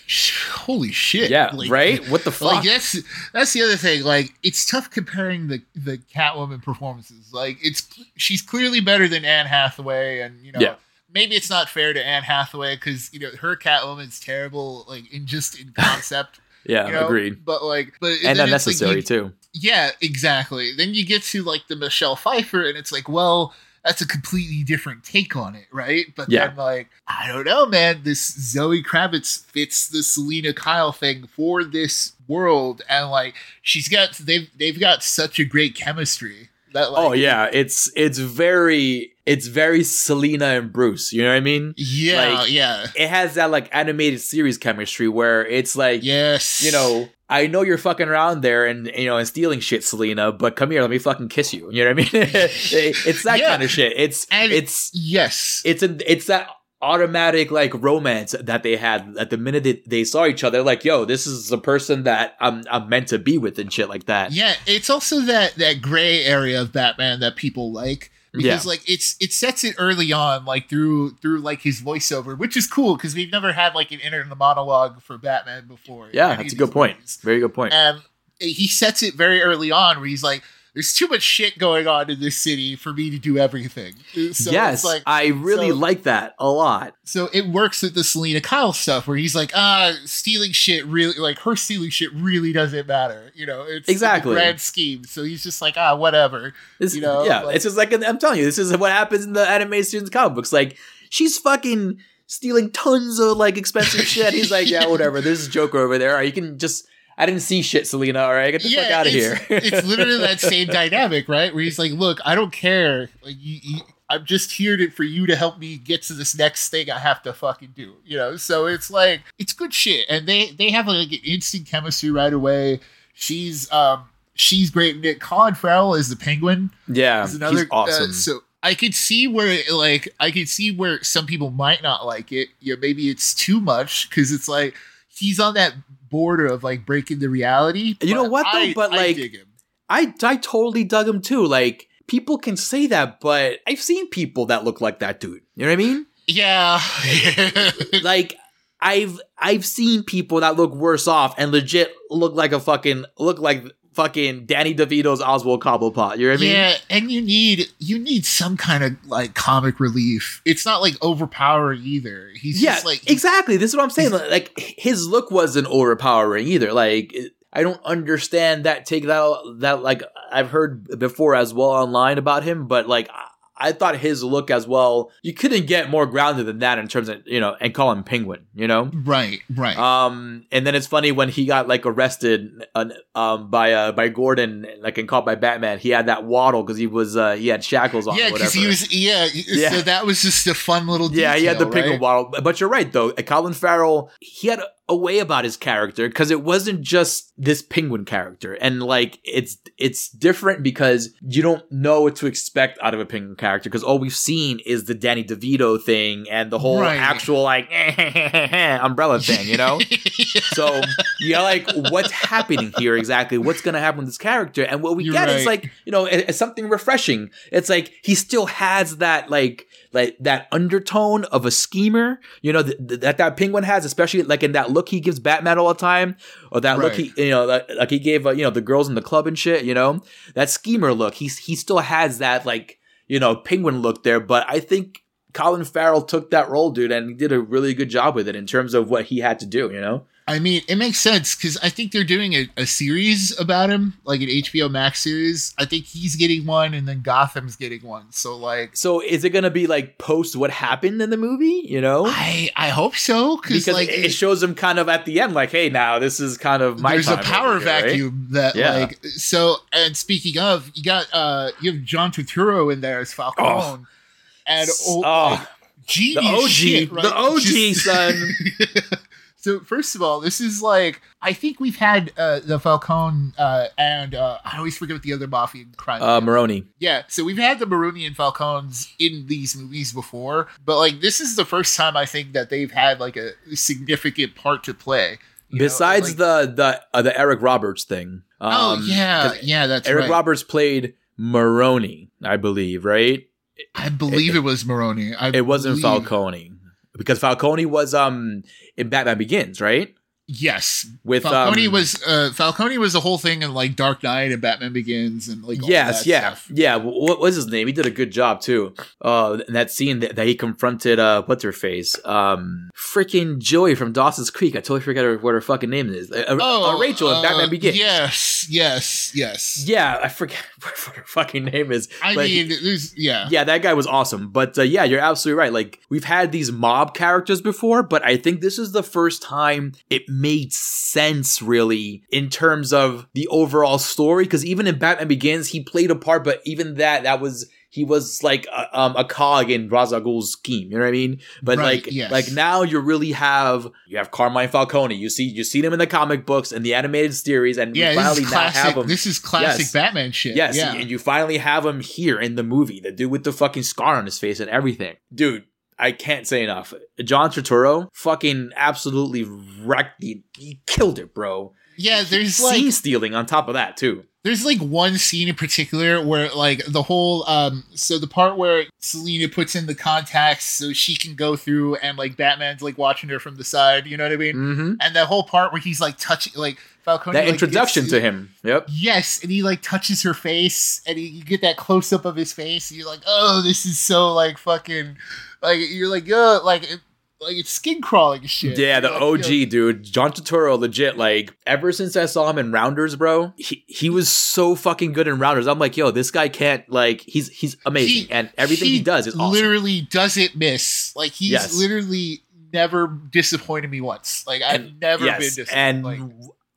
Holy shit! yeah Like, right what the fuck Like that's that's the other thing. Like it's tough comparing the the Catwoman performances. Like it's she's clearly better than Anne Hathaway, and you know Yeah. maybe it's not fair to Anne Hathaway because you know her Catwoman's terrible. Like in just in concept. Yeah you know? agreed But like, but and it's like unnecessary you- too Yeah, exactly. Then you get to like the Michelle Pfeiffer, and it's like, well, that's a completely different take on it, right? But Yeah. then, like, I don't know, man. This Zoe Kravitz fits the Selina Kyle thing for this world, and like, she's got they've they've got such a great chemistry that. Like, oh yeah it's it's very it's very selina and bruce you know what i mean yeah, Like, yeah, it has that like animated series chemistry where it's like yes, you know I know you're fucking around there and you know and stealing shit, Selina, but come here, let me fucking kiss you. You know what I mean? it's that Yeah. kind of shit. It's And- it's yes, it's a, it's that automatic like romance that they had at the minute they, they saw each other. Like, yo, this is the person that I'm I'm meant to be with and shit like that. Yeah, it's also that that gray area of Batman that people like because like it's it sets it early on like through through like his voiceover, which is cool because we've never had like an inner monologue for Batman before. Yeah, that's a good these point. movies. Very good point. And he sets it very early on where he's like, "There's too much shit going on in this city for me to do everything." So yes, it's like I really so- like that a lot. so it works with the Selina Kyle stuff where he's like, ah, stealing shit really like her stealing shit really doesn't matter. You know, it's Exactly. grand scheme. So he's just like, ah, whatever. This, You know, yeah, like- it's just like I'm telling you, this is what happens in the animated series and comic books. Like she's fucking stealing tons of like expensive shit. He's like, yeah, whatever. There's a Joker over there. You can just. I didn't see shit, Selina. All right, get the fuck out of here. it's literally that same dynamic, right? Where he's like, look, I don't care. Like you, you I'm just here to, for you to help me get to this next thing I have to fucking do. You know, so it's like it's good shit, and they they have like an instant chemistry right away. She's um she's great. Nick Colin Farrell is the Penguin. Yeah, Is another he's awesome. Uh, so I could see where like I could see where some people might not like it. Yeah, maybe it's too much because it's like he's on that border of like breaking the reality. You know what, though? I- But, I like, dig him. I I totally dug him too. Like people can say that, but I've seen people that look like that dude. You know what I mean? yeah, like I've I've seen people that look worse off and legit look like a fucking look like fucking Danny DeVito's Oswald Cobblepot. You know what I mean? yeah, and you need you need some kind of like comic relief. It's not like overpowering either. He's yeah, just like exactly. This is what I'm saying. Like his look wasn't overpowering either. Like I don't understand that take that that like I've heard before as well online about him, but like I, thought his look as well. You couldn't get more grounded than that in terms of you know and call him Penguin. You know. right, right. Um, and then it's funny when he got like arrested, uh, um, by uh by Gordon, like and caught by Batman. He had that waddle because he was uh he had shackles on. yeah, because he was yeah, Yeah. So that was just a fun little. Yeah, he had the detail, penguin waddle. But you're right though. Colin Farrell, he had a, a about his character because it wasn't just this penguin character, and like it's it's different because you don't know what to expect out of a penguin character because all we've seen is the Danny DeVito thing and the whole Right. actual like umbrella thing, you know. So you're like, what's happening here exactly? What's to happen with this character? And what we You're get is like, you know, it- it's something refreshing. It's like he still has that like like that undertone of a schemer, you know, th- th- that that penguin has, especially like in that look he gives Batman all the time, or that look he, you know, like, like he gave uh, you know the girls in the club and shit, you know, that schemer look. He's he still has that like you know penguin look there, but I think. Colin Farrell took that role, dude, and he did a really good job with it in terms of what he had to do. You know, I mean, it makes sense because I think they're doing a, a series about him, like an HBO Max series. I think he's getting one, and then Gotham's getting one. So, like, So is it gonna be like post what happened in the movie? You know, I I hope so because like it, it shows him kind of at the end, like, hey, now this is kind of my. there's a power here, right? vacuum that Yeah. like so. And speaking of, you got uh you have John Turturro in there as Falcone, Oh. and oh, Oh, like, genius the OG, shit, right? the OG Just- son. So first of all, this is like I think we've had uh, the Falcone uh, and uh, I always forget what the other mafia crime. Uh, Maroni. yeah, so we've had the Maroni and Falcones in these movies before, but like this is the first time I think that they've had like a significant part to play. you know, Besides like- the the uh, the Eric Roberts thing. oh Um, yeah, 'cause yeah, that's Eric right. Roberts played Maroni, I believe, right? I believe it, was Maroni. I It wasn't Falcone because Falcone was um in Batman Begins, right? Yes, With Falcone um, was uh, Falcone was the whole thing in like Dark Knight and Batman Begins and like all yes, that yeah, stuff. yeah. What was his name? He did a good job too. Uh, in that scene that, that he confronted uh, what's her face, um, freaking Joey from Dawson's Creek. I totally forgot her, what her fucking name is. Uh, uh, uh, Rachel in uh, Batman Begins. Yes, yes, yes. yeah, I forget what her fucking name is. I but- mean, yeah. yeah, that guy was awesome. But uh, yeah, you're absolutely right. Like we've had these mob characters before, but I think this is the first time it made sense really in terms of the overall story. Because even in Batman Begins, he played a part, but even that, that was he was like a, um, a cog in Ra's al Ghul's scheme. You know what I mean? But Right, like, yes. like now you really have you have Carmine Falcone. You see, you see him in the comic books and the animated series, and Yeah, finally is now have classic. him. This is classic Yes. Batman shit. Yes, yeah. and you finally have him here in the movie. The dude with the fucking scar on his face and everything. Dude, I can't say enough. John Turturro fucking absolutely wrecked the he killed it, bro. Yeah, there's Scene like stealing on top of that too. there's like one scene in particular where like the whole um so the part where Selina puts in the contacts so she can go through and like Batman's like watching her from the side, you know what I mean? Mm-hmm. And that whole part where he's like touching like Falcone That like, introduction gets- to him. Yep. Yes, and he like touches her face, and he, you get that close up of his face. And you're like, oh, this is so like fucking, like you're like, oh, like it, like it's skin crawling shit. Yeah, the like, OG dude, John Turturro, legit. Like ever since I saw him in Rounders, bro, he he was so fucking good in Rounders. I'm like, yo, this guy can't like he's he's amazing, He- and everything he, does is awesome. Literally doesn't miss. Like he's Yes. literally never disappointed me once. Like I've And- never yes, been disappointed. and like,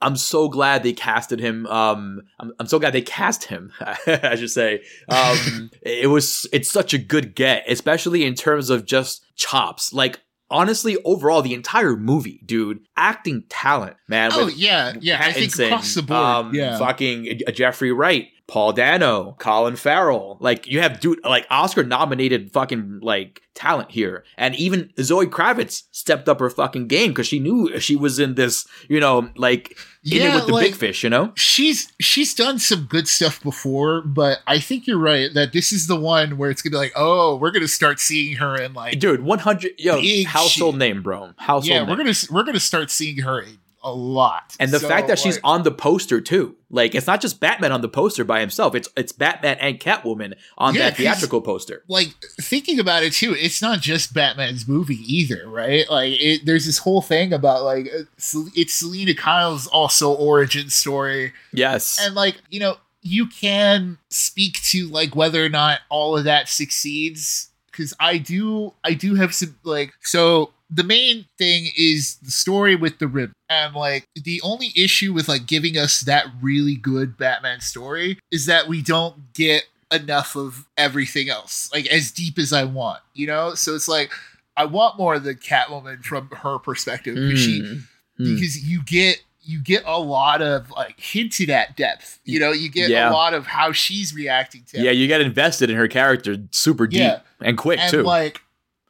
I'm so glad they casted him. Um, I'm, I'm so glad they cast him. I should say. Um, it was it's such a good get, especially in terms of just chops. Like honestly, overall, the entire movie, dude, acting talent, man. Oh yeah, yeah. I think across the board. um, yeah. fucking uh, Jeffrey Wright, Paul Dano, Colin Farrell. Like you have dude like Oscar nominated fucking like talent here. And even Zoe Kravitz stepped up her fucking game because she knew she was in this, you know, like Yeah, with the like- big fish, you know? she's she's done some good stuff before, but I think you're right that this is the one where it's gonna be like, oh, we're gonna start seeing her in like, Dude, 100 yo, household shit. name, bro. Household yeah, name. we're gonna we're gonna start seeing her in a lot. and the So, fact that she's on the poster too. Like it's not just Batman on the poster by himself. It's it's Batman and Catwoman on Yeah, that theatrical poster. like thinking about it too, it's not just Batman's movie either, right? Like it, there's this whole thing about like uh, it's Selina Kyle's also origin story, Yes. and like you know you can speak to like whether or not all of that succeeds because I do I do have some like so the main thing is the story with the rib and like the only issue with like giving us that really good Batman story is that we don't get enough of everything else like as deep as I want you know so it's like I want more of the Catwoman from her perspective because she Mm. Mm. because you get you get a lot of like hinted at depth. You know, you get Yeah. a lot of how she's reacting to Yeah, you get invested in her character super deep Yeah. and quick and too. like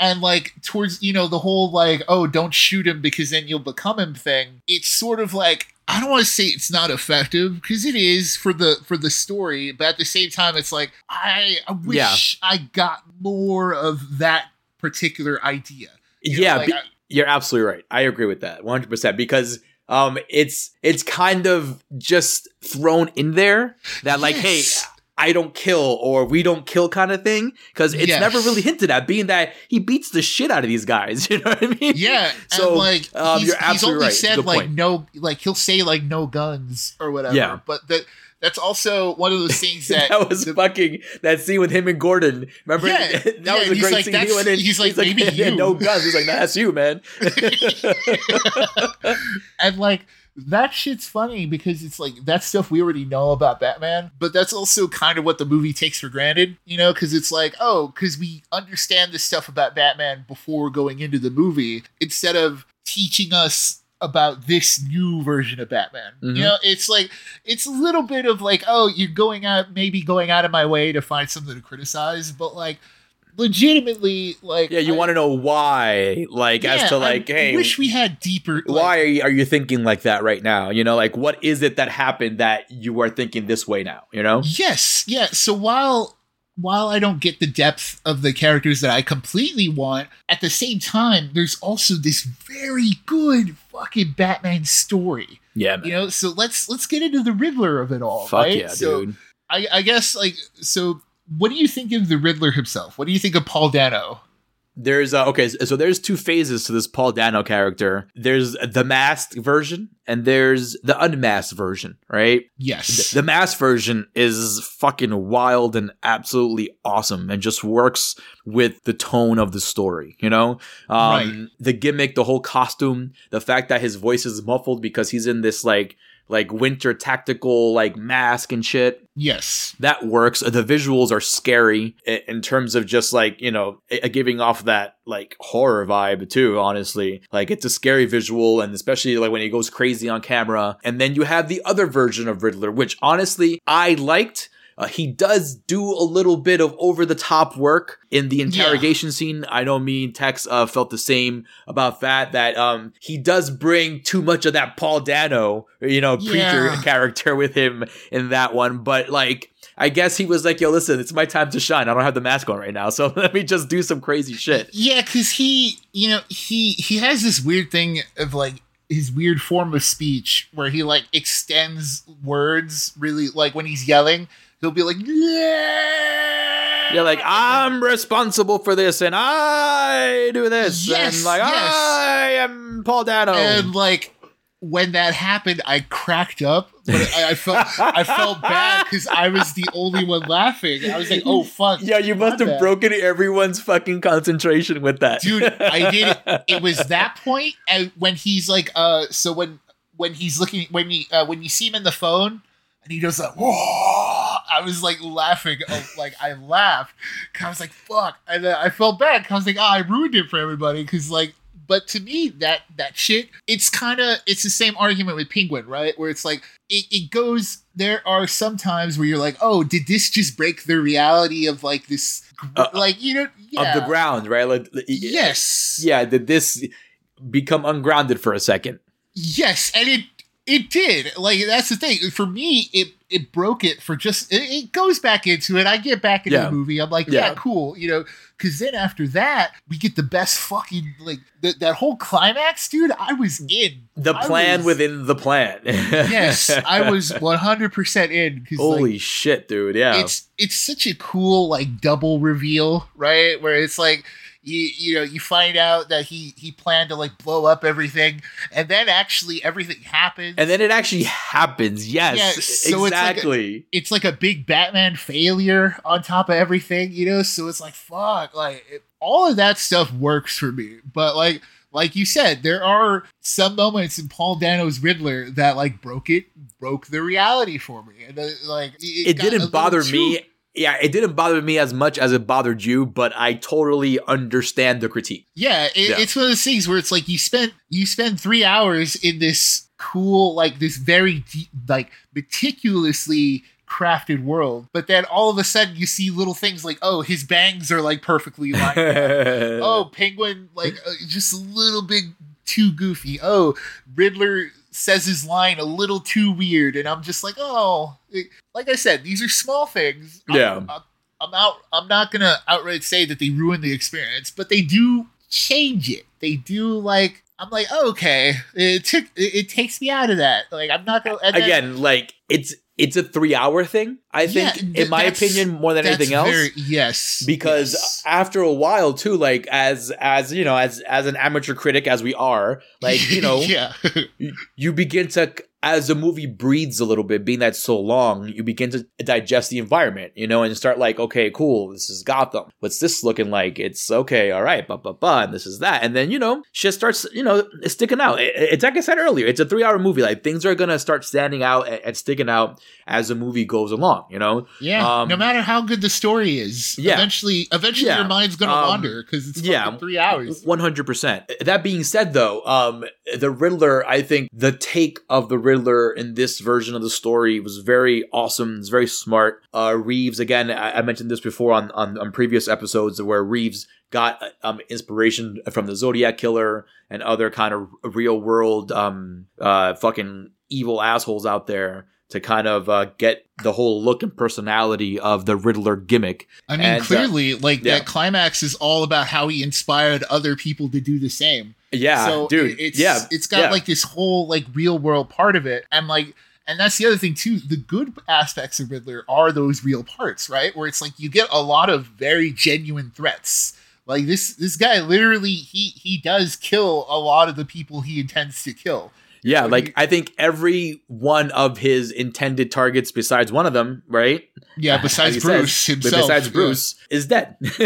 and like towards you know the whole like oh don't shoot him because then you'll become him thing. It's sort of like I don't want to say it's not effective because it is for the for the story, but at the same time it's like I, I wish Yeah. I got more of that particular idea. You know, yeah, like, be- I- you're absolutely right. I agree with that 100% because um it's it's kind of just thrown in there that like hey Yes. I don't kill or we don't kill kind of thing because it's Yes. never really hinted at being that he beats the shit out of these guys, you know what I mean? Yeah, So, and like um, he's, you're he's absolutely only right. Said like point. no, like he'll say like no guns or whatever. Yeah. but that that's also one of those things that, that was the- fucking that scene with him and Gordon. Remember Yeah, that yeah, was a great like, scene. He went in, he's like, maybe "Yeah, you." no guns. He's like, that's you, man. and like that shit's funny because it's like that stuff we already know about Batman, but that's also kind of what the movie takes for granted, you know, because it's like, oh, because we understand this stuff about Batman before going into the movie, instead of teaching us about this new version of Batman. Mhm. You know, it's like it's a little bit of like, oh, you're going out maybe going out of my way to find something to criticize, but like legitimately like yeah, you I- want to know why, like as to like, hey I hey, wish we had deeper like, why are you, are you thinking like that right now? You know, like what is it that happened that you are thinking this way now? You know? Yes, yeah. So while while I don't get the depth of the characters that I completely want, at the same time, there's also this very good fucking Batman story. Yeah, man. You know, so let's let's get into the Riddler of it all. Fuck right? yeah, so dude. I, I guess like so. What do you think of the Riddler himself? What do you think of Paul Dano? There's uh, okay, so there's two phases to this Paul Dano character. There's the masked version and there's the unmasked version, right? Yes. The masked version is fucking wild and absolutely awesome and just works with the tone of the story, you know? Um, Right. The gimmick, the whole costume, the fact that his voice is muffled because he's in this like like winter tactical like mask and shit yes. that works. The visuals are scary in terms of just like, you know, giving off that like horror vibe too, honestly. Like it's a scary visual and especially like when he goes crazy on camera. And then you have the other version of Riddler, which honestly I liked. Uh, he does do a little bit of over the top work in the interrogation scene. I know me and Tex uh, felt the same about that. That um he does bring too much of that Paul Dano, you know, preacher Yeah. character with him in that one. But like, I guess he was like, "Yo, listen, it's my time to shine. I don't have the mask on right now, so let me just do some crazy shit." Yeah, because he, you know, he he has this weird thing of like his weird form of speech where he like extends words really like when he's yelling, he'll be like, yeah, You're like, I'm responsible for this, and I do this, Yes, and like, yes. I am Paul Dano. and like when that happened, I cracked up, but I, I felt I felt bad because I was the only one laughing. I was like, oh fuck, yeah, you must have bad. broken everyone's fucking concentration with that, dude i did it it was that point and when he's like uh so when when he's looking when he uh, when you see him in the phone and he does that whoa i was like laughing uh, like i laughed i was like fuck and then i felt bad i was like oh i ruined it for everybody because like but to me, that that shit, it's kind of it's the same argument with Penguin, right? Where it's like it, it goes. There are some times where you're like, oh, did this just break the reality of like this, Uh, like you know, yeah. Of the ground, right? Like, Yes. Yeah. Did this become ungrounded for a second? Yes, and it it did. Like that's the thing. For me, it it broke it for just it, it goes back into it. I get back into Yeah. the movie. I'm like, yeah, Yeah. cool, you know. Because then after that, we get the best fucking like th- that whole climax, dude. I was in The I plan was- within the plan. yes, I was 100 percent in. Holy like, shit, dude! Yeah. it's it's such a cool like double reveal, right? Where it's like you you know you find out that he he planned to like blow up everything, and then actually everything happens. and then it actually happens. Yes, Yeah, so it's like a- exactly. it's like a big Batman failure on top of everything, you know. So it's like fuck, like it, all of that stuff works for me. But like like you said, there are some moments in Paul Dano's Riddler that like broke it, broke the reality for me, and uh, like it a didn't bother me. Yeah, it didn't bother me as much as it bothered you, but I totally understand the critique. Yeah, it, Yeah. it's one of those things where it's like you spent you spend three hours in this cool, like this very deep, like meticulously crafted world, but then all of a sudden you see little things like, oh, his bangs are like perfectly lined oh, penguin, like uh, just a little bit too goofy. Oh, Riddler says his line a little too weird, and I'm just like, oh, like I said, these are small things. Yeah. I'm, I'm out. I'm not gonna outright say that they ruin the experience, but they do change it. They do like. I'm like, oh, okay, it took. It, it takes me out of that. Like, I'm not gonna. then- Again, like it's it's a three hour thing. I think, Yeah, th- in my opinion, more than anything else. very- yes, because yes. after a while too like as as you know as as an amateur critic as we are like you know yeah, you- you begin to as the movie breathes a little bit being that so long you begin to digest the environment you know and start like okay cool this is gotham what's this looking like it's okay all right but but but and this is that and then you know shit starts you know sticking out It- it's like i said earlier it's a three hour movie like things are gonna start standing out and, and sticking out as the movie goes along you know yeah. Um, no matter how good the story is, Yeah. eventually, eventually Yeah. your mind's gonna Um, wander because it's yeah. three hours. One hundred percent. That being said, though, um, the Riddler, I think the take of the Riddler in this version of the story was very awesome. It's very smart. Uh, Reeves, again, I, I mentioned this before on, on on previous episodes where Reeves got um, inspiration from the Zodiac Killer and other kind of real world um uh fucking evil assholes out there to kind of uh, get the whole look and personality of the Riddler gimmick. I mean, And, uh, clearly, like yeah. that climax is all about how he inspired other people to do the same. Yeah, so dude. it's yeah, it's got yeah. like this whole like real world part of it, and like. And that's the other thing too. The good aspects of Riddler are those real parts, right? Where it's like you get a lot of very genuine threats. Like this, this guy literally he he does kill a lot of the people he intends to kill. Yeah, So like he- I think every one of his intended targets, besides one of them, right? Yeah, besides Bruce says, himself. besides yeah. Bruce, is dead.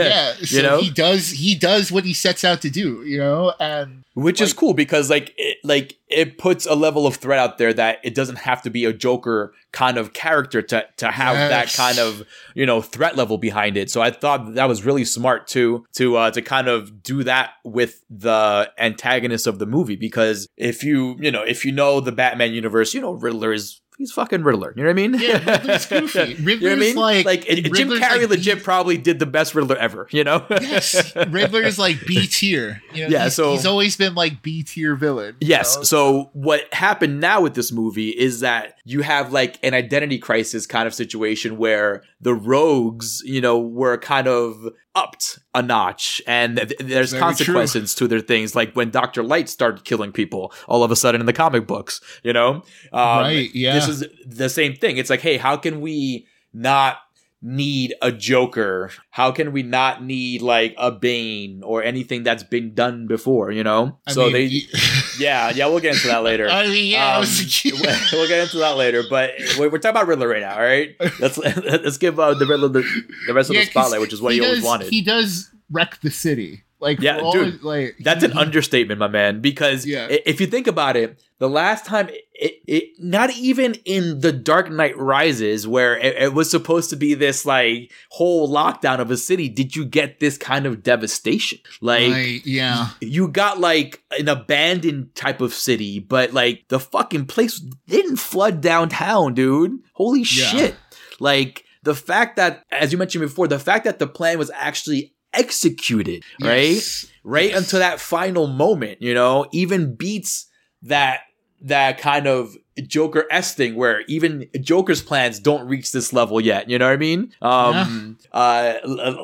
Yeah, so you know, he does he does what he sets out to do, you know, and which is cool because like it, like it puts a level of threat out there that it doesn't have to be a Joker kind of character to to have that kind of you know threat level behind it. So I thought that was really smart too to uh, to kind of do that with the antagonist of the movie because if you you know if you know the Batman universe, you know Riddler is. He's fucking Riddler. You know what I mean? Yeah, Riddler's goofy. you know what I mean? like- like Jim Carrey like legit the- probably did the best Riddler ever. You know? yes, Riddler is like B tier. You know, Yeah, he's, so- he's always been like B tier villain. Yes. know? So what happened now with this movie is that you have like an identity crisis kind of situation where the rogues, you know, were kind of upped a notch and th- there's Very consequences to their things like when Dr. Light started killing people all of a sudden in the comic books, you know? Um, Right, yeah. This is the same thing. It's like, hey, how can we not need a Joker? How can we not need like a Bane or anything that's been done before, you know? I so mean, they y- yeah, yeah, we'll get into that later. I mean, yeah, Um, we'll get into that later, but we're, we're talking about Riddler right now, all right? Let's let's give uh, the Riddler the, the rest of Yeah, the 'cause spotlight, which is what he, always does, wanted. He does wreck the city. Like, Yeah, dude, like That's an understatement, my man. Because Yeah. if you think about it, the last time, it, it not even in the Dark Knight Rises, where it, it was supposed to be this like whole lockdown of a city, did you get this kind of devastation? Like. Right, yeah. You got like an abandoned type of city, but like the fucking place didn't flood downtown, dude. Holy Yeah. shit. Like the fact that, as you mentioned before, the fact that the plan was actually executed, right? Yes. right Yes. until that final moment you know even beats that that kind of joker s thing where even joker's plans don't reach this level yet you know what i mean um uh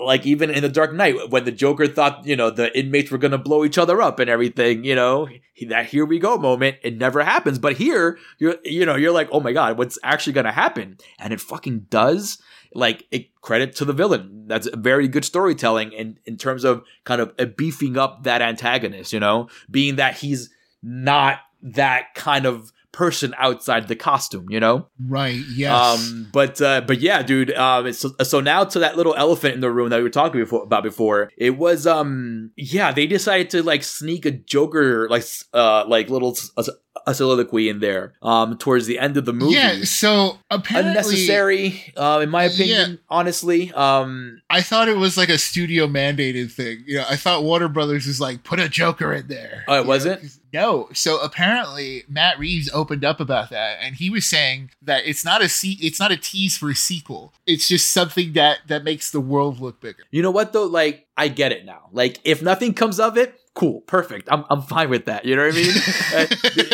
like even in the dark knight when the joker thought you know the inmates were gonna blow each other up and everything you know that here we go moment it never happens but here you're you know you're like oh my god what's actually gonna happen and it fucking does like it, credit to the villain. That's very good storytelling in in terms of kind of uh, beefing up that antagonist. You know, being that he's not that kind of person outside the costume. You know. Right, yes. Um, but uh, but yeah, dude. Um, so, so now to that little elephant in the room that we were talking before, about before. It was um, yeah, they decided to like sneak a Joker like uh like little a, soliloquy in there um towards the end of the movie. yeah, so apparently Unnecessary, uh, in my opinion. Honestly, um, I thought it was like a studio mandated thing. You know, I thought Warner Brothers was like, put a Joker in there. Oh, it know, wasn't? No. So apparently Matt Reeves opened up about that, and he was saying that it's not a se- it's not a tease for a sequel. It's just something that that makes the world look bigger. you know what though? Like, I get it now. Like, if nothing comes of it, cool, perfect. I'm I'm fine with that. You know what I mean? Uh,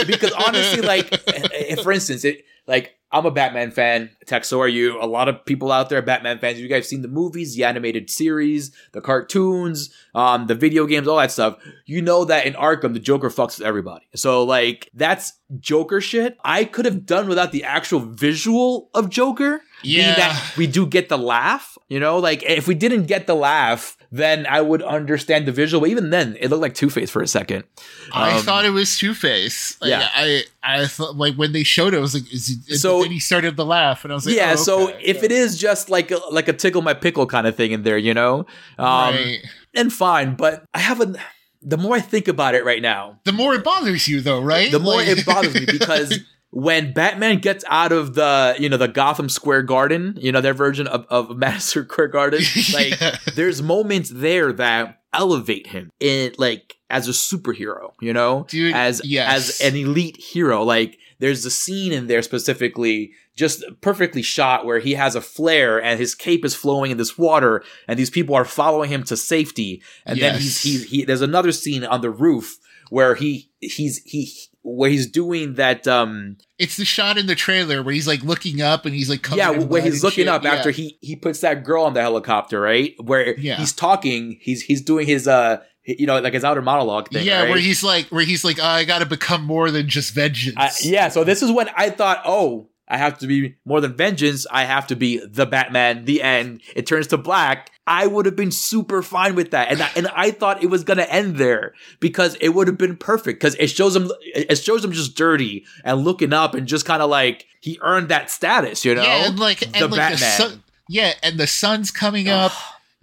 because honestly, like, if, for instance, it like I'm a Batman fan. Tech, so are you. A lot of people out there are Batman fans. You guys seen the movies, the animated series, the cartoons, um, the video games, all that stuff. You know that in Arkham, the Joker fucks with everybody. So like, that's Joker shit. I could have done without the actual visual of Joker. Yeah. that we do get the laugh, you know, like if we didn't get the laugh, then I would understand the visual. But even then, it looked like Two Face for a second. I Um, thought it was Two Face. Like, yeah. I I thought like when they showed it, I was like, is he, So- so then he started to laugh, and I was like, yeah. oh, So okay. if Yeah. it is just like a, like a tickle my pickle kind of thing in there, you know, um, right. and fine. But I haven't. The more I think about it right now, the more it bothers you, though, right? the more Like- it bothers me because when Batman gets out of the you know the Gotham Square Garden, you know their version of, of Madison Square Garden, like Yeah. there's moments there that elevate him in like as a superhero, you know, Dude, as yes. as an elite hero. Like there's a scene in there specifically just perfectly shot where he has a flare and his cape is flowing in this water and these people are following him to safety and then he's Yes. he's he there's another scene on the roof where he he's he where he's doing that um It's the shot in the trailer where he's like looking up and he's like yeah where he's looking shit. up Yeah. after he he puts that girl on the helicopter right where Yeah. he's talking he's he's doing his uh you know like his outer monologue thing yeah, right? where he's like, where he's like, oh, I got to become more than just vengeance. I, yeah, so this is when I thought, oh, I have to be more than vengeance. I have to be the Batman. The end. It turns to black. I would have been super fine with that, and I, and I thought it was gonna end there because it would have been perfect because it shows him it shows him just dirty and looking up and just kind of like he earned that status, you know? yeah, and like, and the like Batman. the sun, yeah, and the sun's coming up.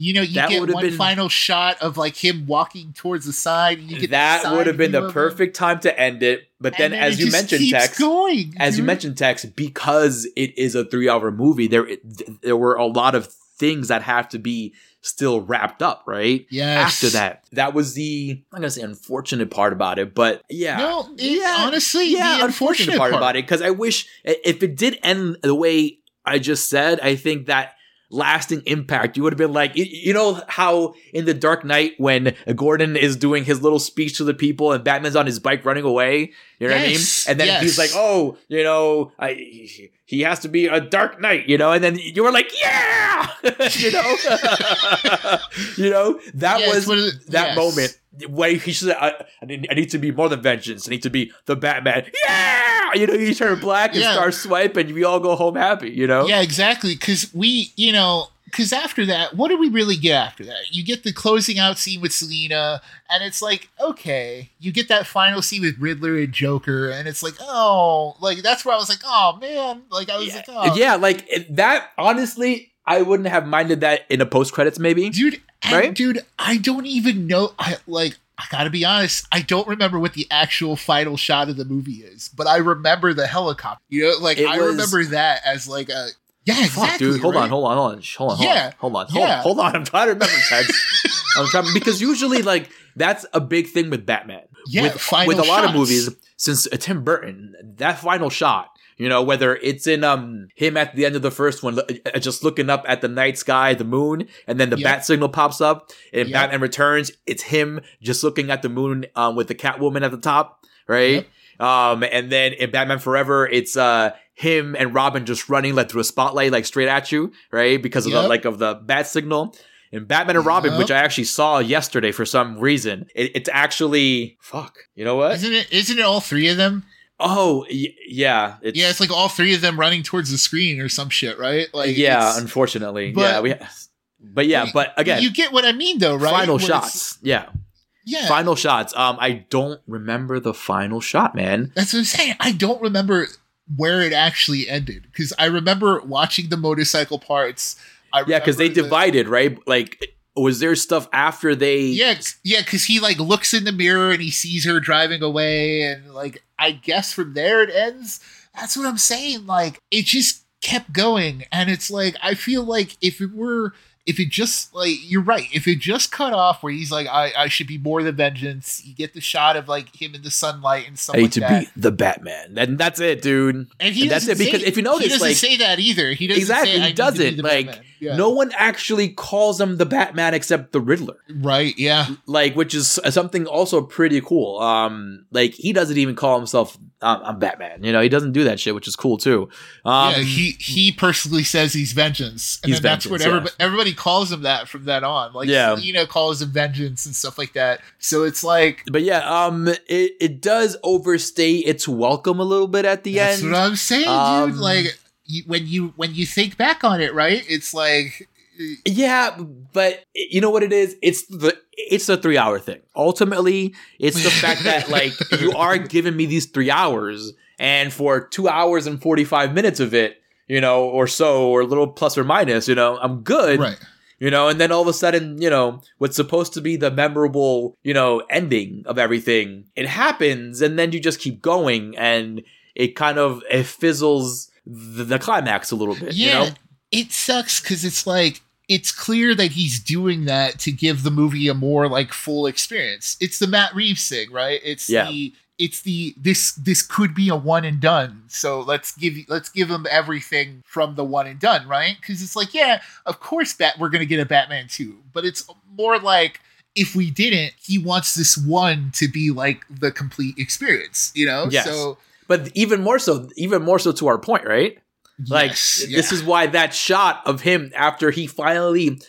You know, you That get one been- final shot of like him walking towards the side. And you get that would have been the of him. perfect time to end it. But then, And as you mentioned, keeps Tex, going, as you mentioned tex because it is a three hour movie there there were a lot of things that have to be still wrapped up right Yes. after that that was the i'm gonna say unfortunate part about it but yeah No, it, honestly, yeah the unfortunate part, about it because i wish if it did end the way i just said i think that lasting impact. You would have been like you, know how in the dark knight when gordon is doing his little speech to the people and batman's on his bike running away? You know Yes, what i mean? And then yes. he's like oh you know I, he- has to be a dark knight you know and then you were like yeah you know you know that Yes, was what is it? that Yes. moment where he should I, I need I need to be more than vengeance. I need to be the Batman. Yeah, you know, you turn black and Yeah. start swiping, and we all go home happy. You know, Yeah, exactly. Because we, you know, because after that, what do we really get after that? You get the closing out scene with Selina, and it's like, okay, you get that final scene with Riddler and Joker, and it's like, oh, like that's where I was like, oh man, like I was yeah, like, oh, yeah, like that. Honestly, I wouldn't have minded that in a post credits, maybe. dude. Right? dude, I don't even know. I like. I gotta be honest. I don't remember what the actual final shot of the movie is, but I remember the helicopter. You know, like It I was- remember that as like a yeah, exactly. Fuck, dude. Hold right? on, hold on, hold on, hold on, hold Yeah, on, hold on, hold yeah. hold on. I'm trying to remember, Ted. I'm trying because usually, like, that's a big thing with Batman. Yeah, with, with a lot of movies since uh, Tim Burton, that final shot. You know, whether it's in um him at the end of the first one, uh, just looking up at the night sky, the moon, and then the Yep. bat signal pops up. And Yep. Batman Returns, it's him just looking at the moon um, with the Catwoman at the top, right? Um, and then in Batman Forever, it's uh him and Robin just running like through a spotlight, like straight at you, right? Because of the like of the bat signal. In Batman and Robin, Yep. which I actually saw yesterday for some reason, it, it's actually fuck. You know what? Isn't it? Isn't it all three of them? Oh, y- yeah. It's, Yeah, it's like all three of them running towards the screen or some shit, right? Like yeah. Unfortunately, but- yeah. We, but yeah, you- but again, you get what I mean, though, right? final it's- shots. Yeah, Yeah, final shots. Um, I don't remember the final shot, man. That's what I'm saying. I don't remember where it actually ended because I remember watching the motorcycle parts. I Yeah, because they the- divided, right? Like, was there stuff after they? Yeah, yeah, because he like looks in the mirror and he sees her driving away, and like I guess from there it ends. That's what I'm saying. Like it just kept going, and it's like I feel like if it were. If it just like you're right, if it just cut off where he's like, I, I should be more than vengeance. You get the shot of like him in the sunlight and stuff I hate like to that. be the Batman, and that's it, dude. And he And that's doesn't it, because say- if you notice, he doesn't like- say that either. He doesn't Exactly, say, he "I need to be doesn't. Like, Batman." Yeah. No one actually calls him the Batman except the Riddler. right? Yeah, like which is something also pretty cool um like he doesn't even call himself um, i'm batman you know he doesn't do that shit which is cool too um yeah. He he personally says he's vengeance, and He's then that's what vengeance, yeah. everybody everybody calls him that from then on. Like, Yeah. Selina calls him vengeance and stuff like that. So it's like but yeah um it, it does overstay its welcome a little bit at the that's end That's what I'm saying, Um, dude. Like you, when you when you think back on it, right? It's like yeah but you know what it is it's the it's the three hour thing ultimately it's the fact that like you are giving me these three hours and for two hours and 45 minutes of it you know or so or a little plus or minus you know i'm good right. you know and then all of a sudden you know what's supposed to be the memorable you know ending of everything it happens and then you just keep going and it kind of it fizzles the, the climax a little bit Yeah, you know it sucks because it's like it's clear that he's doing that to give the movie a more like full experience. It's the Matt Reeves thing, right? It's Yeah. the it's the this this could be a one and done. So let's give let's give him everything from the one and done, right? Because it's like, yeah, of course that we're gonna get a Batman two, but it's more like if we didn't, he wants this one to be like the complete experience, you know? Yes. So but even more so even more so to our point right? Like yes, this is why that shot of him after he finally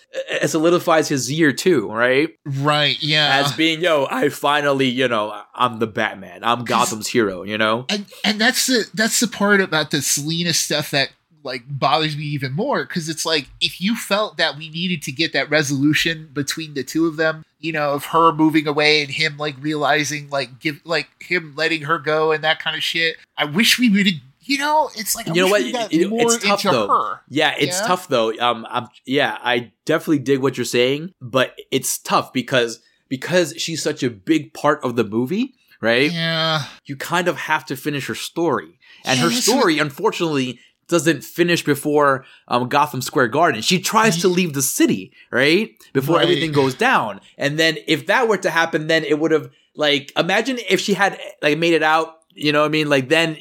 uh, solidifies his year two right? Right, yeah. as being yo i finally you know i'm the batman. I'm gotham's hero you know? and and that's the that's the part about the Selina stuff that like bothers me even more because it's like if you felt that we needed to get that resolution between the two of them you know of her moving away and him like realizing like give like him letting her go and that kind of shit i wish we would you know it's like I You know what? You know, more it's tough, though. her Yeah, it's Yeah? tough though. Um, I'm, yeah, I definitely dig what you're saying, but it's tough because because she's such a big part of the movie, right? yeah You kind of have to finish her story, and Yeah, her what- story, unfortunately, doesn't finish before um, Gotham Square Garden. She tries to leave the city, right, before Right. everything goes down, and then if that were to happen, then it would have like imagine if she had like made it out. You know what I mean? Like then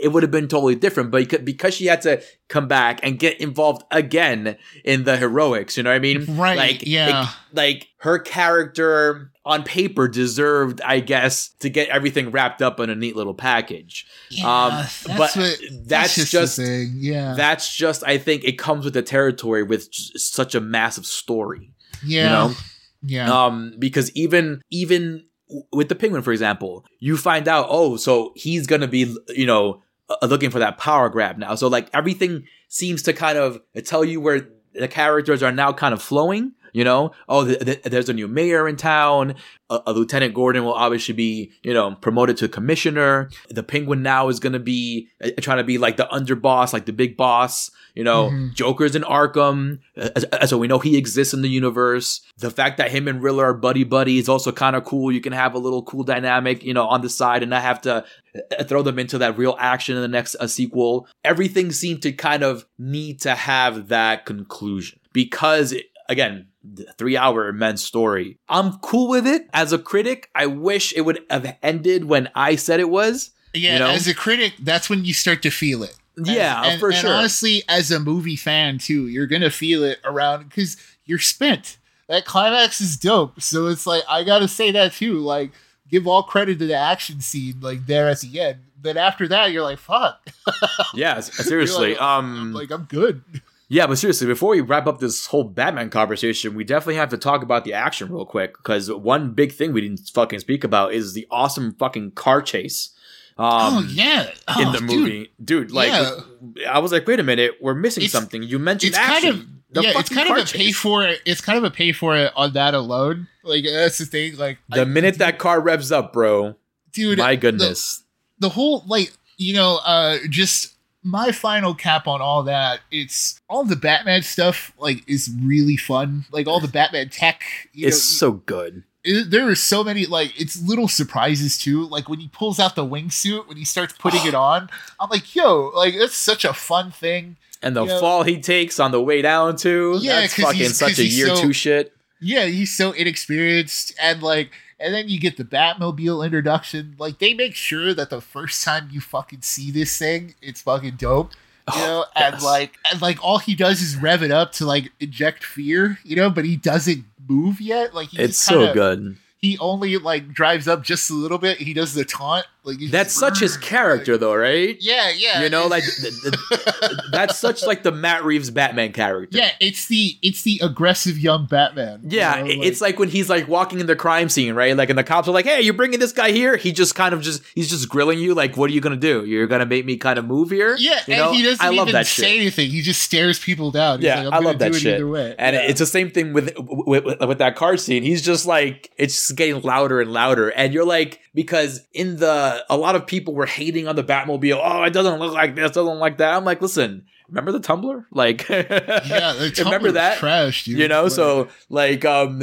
it would have been totally different. But because- she had to come back and get involved again in the heroics, you know what I mean? Right, Like, yeah. it- like her character on paper deserved, I guess, to get everything wrapped up in a neat little package. yeah Um, that's but what, that's just- thing. yeah That's just, I think, it comes with the territory with such a massive story. yeah You know, yeah um, because even even with the penguin, for example, you find out, oh, so he's gonna be, you know, Uh, looking for that power grab now. So like everything seems to kind of tell you where the characters are now kind of flowing. You know, oh, th- th- there's a new mayor in town. A, a Lieutenant Gordon will obviously be, you know, promoted to commissioner. The Penguin now is going to be uh, trying to be like the underboss, like the big boss. You know, Mhm. Joker's in Arkham, uh, so we know he exists in the universe. The fact that him and Riddler are buddy buddy is also kind of cool. You can have a little cool dynamic, you know, on the side, and not have to uh, throw them into that real action in the next uh, sequel. Everything seemed to kind of need to have that conclusion because, again, three hour immense story. I'm cool with it as a critic. I wish it would have ended when I said it was. Yeah, You know? as a critic, that's when you start to feel it. As- Yeah, and, for and sure. honestly, as a movie fan too, you're gonna feel it around because you're spent. That climax is dope. So it's like I gotta say that too. Like, give all credit to the action scene, like there at the end. But after that, you're like, fuck. yeah, seriously. Like, um, like I'm good. Yeah, but seriously, before we wrap up this whole Batman conversation, we definitely have to talk about the action real quick because one big thing we didn't fucking speak about is the awesome fucking car chase. Um, oh yeah, oh, in the movie, dude. like, Yeah. I was like, wait a minute, we're missing It's- something. You mentioned it's kind of The yeah, it's kind of a pay for it. It's kind of a pay for it on that alone. Like that's the thing. Like The I- minute that car revs up, bro, dude, my the- goodness. the whole like you know uh just my final cap on all that it's all the batman stuff like is really fun like all the batman tech you it's know, so good. it- there are so many like it's little surprises too like when he pulls out the wingsuit when he starts putting it on i'm like yo like that's such a fun thing And the Yeah. fall he takes on the way down too. Yeah, that's fucking such a year so- two shit. yeah he's so inexperienced and like and then you get the batmobile introduction. Like they make sure that the first time you fucking see this thing it's fucking dope you oh, know? Oh, and like and like all he does is rev it up to like inject fear you know? But he doesn't move yet. Like he It's just so kinda- good. he only like drives up just a little bit. He does the taunt like That's such his character, though, right? yeah yeah you know, like it's- th- th- that's such like the Matt Reeves Batman character. yeah it's the it's the aggressive young batman you Yeah, know, i- it's like when he's like walking in the crime scene, right? Like, and the cops are like, "Hey, you're bringing this guy here." He just kind of just he's just grilling you, like, "What are you gonna do? You're gonna make me kind of move here?" yeah you and know? he doesn't I love even that say shit. anything he just stares people down He's Yeah, like, I love that do it shit. either way. And Yeah. it's the same thing with, with with with that car scene. He's just like it's just getting louder and louder, and you're like because in the a lot of people were hating on the Batmobile. Oh, it doesn't look like this, doesn't look like that. I'm like, listen, remember the Tumbler? Like, yeah the remember that? trash dude you know Like- so like um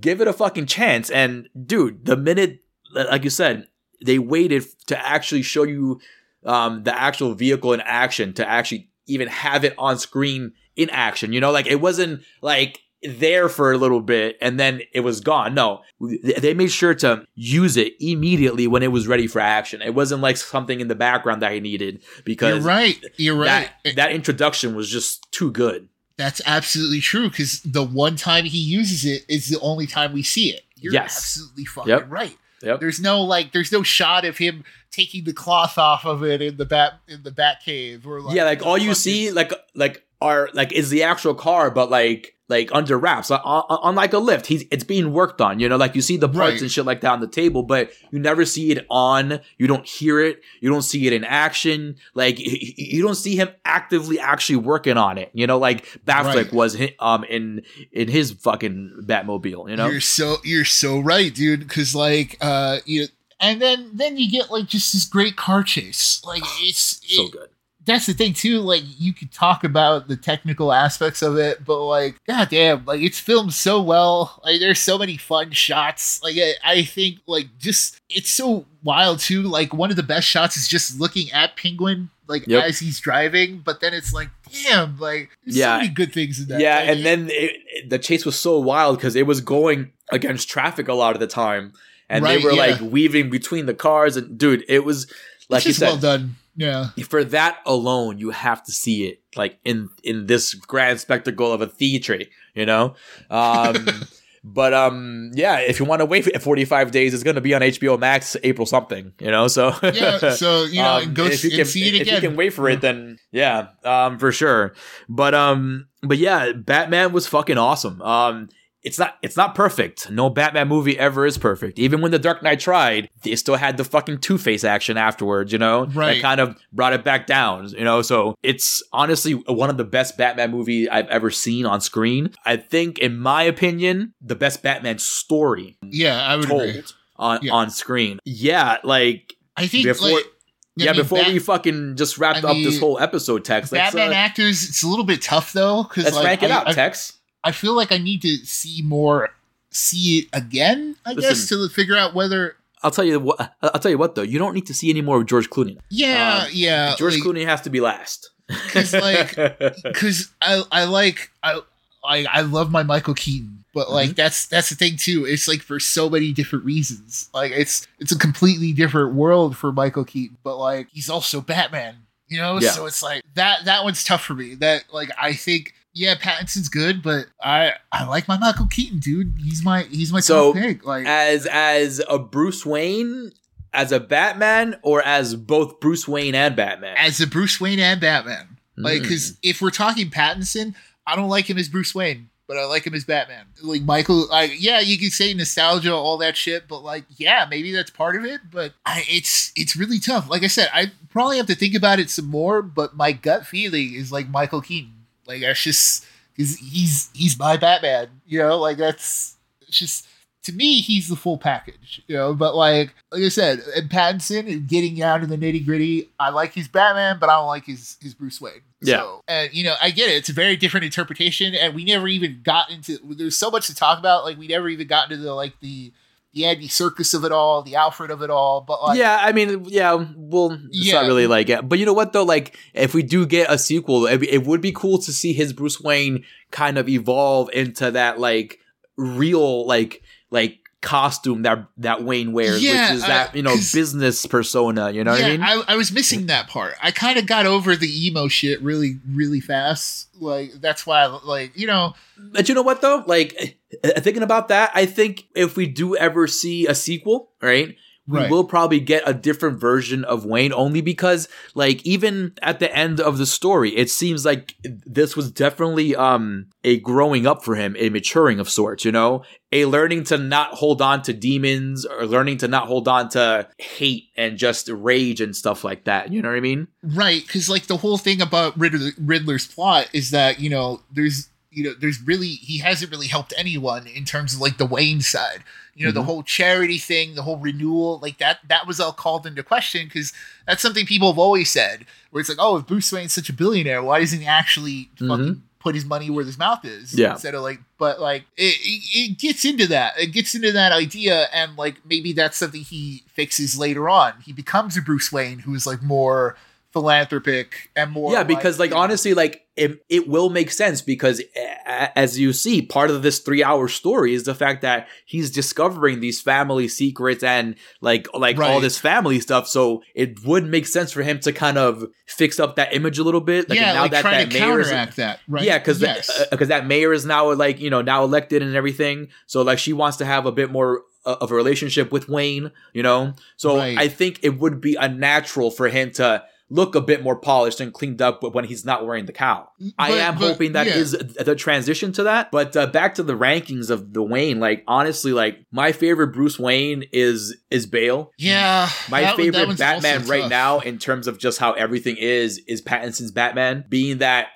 give it a fucking chance and dude the minute like you said they waited to actually show you um the actual vehicle in action to actually even have it on screen in action you know like it wasn't like there for a little bit and then it was gone no they made sure to use it immediately when it was ready for action it wasn't like something in the background that he needed because you're right you're right that, that introduction was just too good That's absolutely true because the one time he uses it is the only time we see it. You're Yes. absolutely fucking Yep. right. Yep. There's no like, there's no shot of him taking the cloth off of it in the bat in the bat cave or like yeah, like all you see, like like are like is the actual car, but like like under wraps, on, on like a lift. He's it's being worked on. You know, like you see the parts Right. and shit like that on the table, but you never see it on. You don't hear it. You don't see it in action. Like you don't see him actively actually working on it. You know, like Batfleck Right. was um in in his fucking Batmobile. You know, You're so you're so right, dude. Because like uh you and then then you get like just this great car chase. Like it's so it- good. That's the thing too. Like you could talk about the technical aspects of it, but like, goddamn, like it's filmed so well. Like there's so many fun shots. Like I, I think like just it's so wild too. Like one of the best shots is just looking at Penguin like Yep. as he's driving, but then it's like, damn, like there's Yeah. so many good things in that. Yeah, Like, and then it, it- the chase was so wild because it was going against traffic a lot of the time, and Right, they were yeah. like weaving between the cars. And dude, it was like it's you said. well done. Yeah. For that alone, you have to see it like in in this grand spectacle of a theatre, you know. Um, but um, yeah, if you want to wait for 45 days, it's going to be on HBO Max April something, you know. So Yeah. So you know, um, go if you and can, see it if again. you can wait for it, then yeah, um, for sure. But um, but yeah, Batman was fucking awesome. Um, it's not it's not perfect. No Batman movie ever is perfect. Even when The Dark Knight tried, they still had the fucking Two Face action afterwards. You know, Right. That kind of brought it back down. You know, so it's honestly one of the best Batman movie I've ever seen on screen. I think, in my opinion, the best Batman story Yeah, I would agree. told on Yeah. on screen. Yeah, like I think before. like, I yeah, mean, before Bat- we fucking just wrapped I up this whole episode, Tex. Batman uh, actors, it's a little bit tough though because let's like rank it I, out, Tex. I feel like I need to see more, see it again. I guess to figure out whether. I'll tell you what. I'll tell you what though. You don't need to see any more of George Clooney. Yeah, Um, yeah. George like, Clooney has to be last. 'Cause, like, because I I like I I I love my Michael Keaton, but like Mm-hmm. that's that's the thing too. It's like for so many different reasons. Like it's it's a completely different world for Michael Keaton, but like he's also Batman. You know, Yeah. so it's like that that one's tough for me. That like I think yeah, Pattinson's good, but I I like my Michael Keaton, dude. He's my he's my So, pick. Like as as a Bruce Wayne, as a Batman, or as both Bruce Wayne and Batman. as a Bruce Wayne and Batman. Like, Mm. because if we're talking Pattinson, I don't like him as Bruce Wayne, but I like him as Batman. Like Michael, like yeah, you can say nostalgia, all that shit, but like yeah, maybe that's part of it. But I, it's it's really tough. Like I said, I probably have to think about it some more. But my gut feeling is like Michael Keaton. Like that's just because he's he's my Batman. You know, like that's it's just. To me, he's the full package, you know. But like, like I said, and Pattinson and getting down to the nitty gritty, I like his Batman, but I don't like his his Bruce Wayne. Yeah. So, and you know, I get it. It's a very different interpretation, and we never even got into. There's so much to talk about. Like we never even got into the like the the Andy Serkis of it all, the Alfred of it all. But like, yeah, I mean, yeah, well, it's Yeah. not really like it. But you know what though? Like, if we do get a sequel, it, it would be cool to see his Bruce Wayne kind of evolve into that like real like like costume that that Wayne wears, Yeah, which is that you know business persona. You know what I mean? I, I was missing that part. I kind of got over the emo shit really, really fast. Like that's why, I, like you know, But you know what though? Like uh, thinking about that, I think if we do ever see a sequel, right? We Right. will probably get a different version of Wayne only because like even at the end of the story, it seems like this was definitely um a growing up for him, a maturing of sorts, you know? A learning to not hold on to demons or learning to not hold on to hate and just rage and stuff like that. You know what I mean? Right, because like the whole thing about Riddler, Riddler's plot is that you know there's you know there's really he hasn't really helped anyone in terms of like the Wayne side. You know the Mhm. whole charity thing, the whole renewal, like that that was all called into question because that's something people have always said. Where it's like, oh, if Bruce Wayne's such a billionaire, why doesn't he actually fucking put his money where his mouth is? Yeah. Instead of like, but like it, it, it gets into that. It gets into that idea, and like maybe that's something he fixes later on. He becomes a Bruce Wayne who is like more philanthropic and more. yeah because like know, honestly like it, it will make sense because a- as you see part of this three hour story is the fact that he's discovering these family secrets and like like all this family stuff so it would make sense for him to kind of fix up that image a little bit like yeah, now like that trying that to mayor is counteract that, right? yeah, because yes. because that mayor is now like you know now elected and everything. So like she wants to have a bit more uh, of a relationship with Wayne, you know. So Right. I think it would be unnatural for him to look a bit more polished and cleaned up when he's not wearing the cowl. I am but, hoping that yeah. is the transition to that. But uh, back to the rankings of the Wayne, like honestly, like my favorite Bruce Wayne is is Bale. yeah. My that one- that favorite Batman right tough. now, in terms of just how everything is, is Pattinson's Batman. Being that,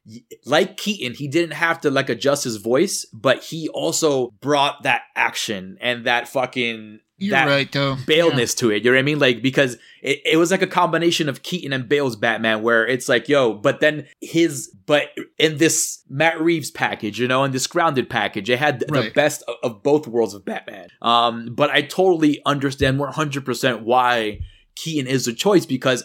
like Keaton, he didn't have to like adjust his voice, but he also brought that action and that fucking You're that right, though. baleness to it. You know what I mean? Like because it, it was like a combination of Keaton and Bale's Batman, where it's like, yo, but then his, but in this Matt Reeves package, you know, in this grounded package, it had the best of, of both worlds of Batman. Um, but I totally understand one hundred percent why Keaton is the choice because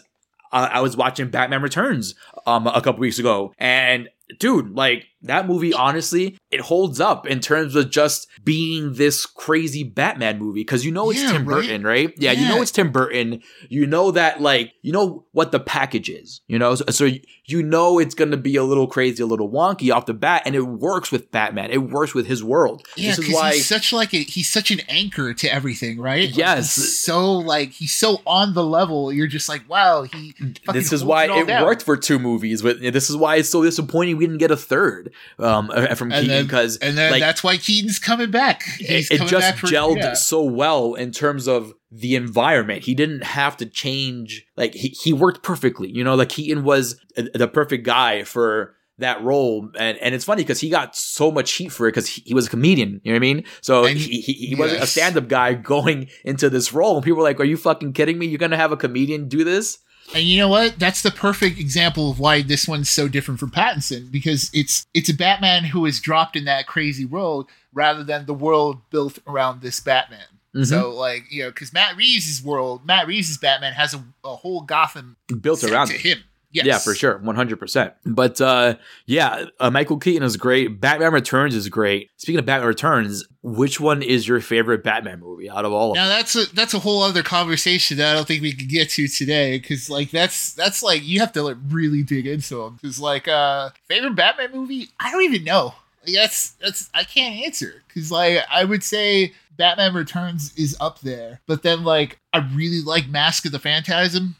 I was watching Batman Returns um a couple weeks ago, and dude, like that movie, honestly, it holds up in terms of just being this crazy Batman movie because you know it's Yeah, Tim right? Burton, right? Yeah, you know it's Tim Burton. You know that, like, you know what the package is, you know, so, so you- know it's gonna be a little crazy, a little wonky off the bat, and it works with Batman. It works with his world. Yeah, this is why. he's such like a, he's such an anchor to everything, right? Yes. he's so like he's so on the level. You're just like, wow, he. this is why all it worked for two movies. Movies, but this is why it's so disappointing we didn't get a third um, from And Keaton because And then like, that's why Keaton's coming back. He's it, it coming just for- gelled yeah. so well in terms of the environment. He didn't have to change. Like he, he worked perfectly. You know, like Keaton was uh, the perfect guy for that role. And and it's funny because he got so much heat for it because he, he was a comedian. You know what I mean? So And he, he, he wasn't a yes. stand up guy going into this role. And people were like, "Are you fucking kidding me? You're gonna have a comedian do this?" And you know what? That's the perfect example of why this one's so different from Pattinson because it's it's a Batman who is dropped in that crazy world rather than the world built around this Batman. Mhm. So like you know, because Matt Reeves' world, Matt Reeves' Batman has a, a whole Gotham Built around to him. Yes. Yeah, for sure, one hundred percent. But uh, yeah, uh, Michael Keaton is great. Batman Returns is great. Speaking of Batman Returns, which one is your favorite Batman movie out of all of them? Now that's a that's a whole other conversation that I don't think we can get to today because like that's that's like you have to like really dig into them because like uh favorite Batman movie I don't even know Like, that's that's I can't answer because like I would say Batman Returns is up there but then like I really like Mask of the Phantasm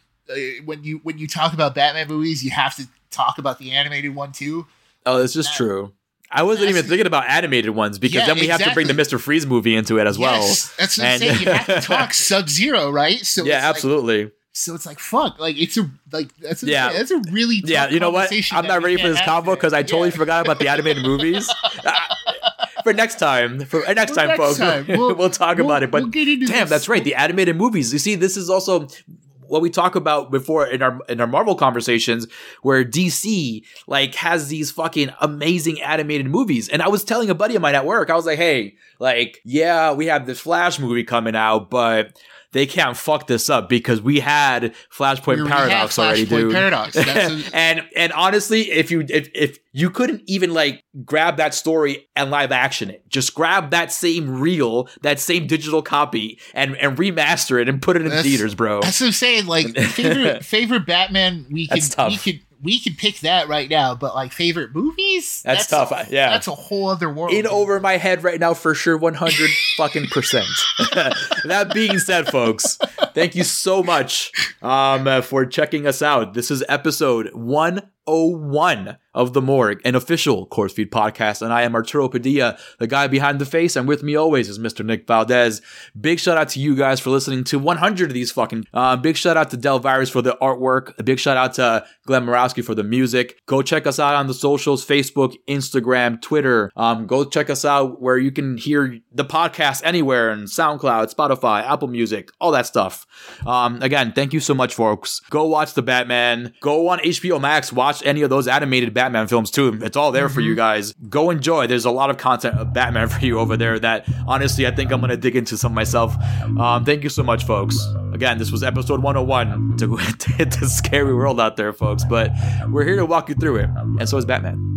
when you when you talk about Batman movies you have to talk about the animated one too Oh, that's just That- true. I wasn't even thinking about animated ones because Yeah, then we have to bring the. Mr. Freeze movie into it as well. That's what I'm And- saying you have to talk Sub Zero right so yeah, it's like- absolutely. So it's like fuck, like it's a like that's a, Yeah. that's a really tough yeah, you know what? I'm not ready for this convo because I totally Yeah. forgot about the animated movies. Uh, for next time, for uh, next Well, time, next folks, time. we'll, We'll- talk We'll- about it. But we'll Damn, that's right. The animated movies. You see, this is also what we talk about before in our in our Marvel conversations, where DC like has these fucking amazing animated movies. And I was telling a buddy of mine at work, I was like, "Hey, like, yeah, we have this Flash movie coming out, but." They can't fuck this up because we had Flashpoint We Paradox have already, dude. Paradox. That's a- and and honestly, if you if if you couldn't even like grab that story and live action it, just grab that same reel, that same digital copy, and and remaster it and put it in That's- theaters, bro. That's what I'm saying. Like favorite favorite Batman, we can we could we can pick that right now. But like favorite movies, That's tough, a- yeah. that's a whole other world. in over my head right now for sure 100 fucking percent that being said folks thank you so much um, uh, for checking us out this is episode 101 of the morgue an official Corpsefeed podcast and i am arturo padilla the guy behind the face and with me always is mr nick valdez. Big shout out to you guys for listening to 100 of these fucking uh, big shout out to Delvirus for the artwork. A big shout out to glenn Murawski for the music. Go check us out on the socials facebook instagram twitter. Um, go check us out where you can hear the podcast anywhere and soundcloud spotify apple music all that stuff. Um, again thank you so much folks. Go watch the batman. Go on hbo max watch any of those animated batman films too. It's all there for you guys. Go enjoy. There's a lot of content of batman for you over there that honestly i think i'm gonna dig into some myself. Um, thank you so much folks. Again this was episode 101 to, to hit the scary world out there folks but we're here to walk you through it and so is batman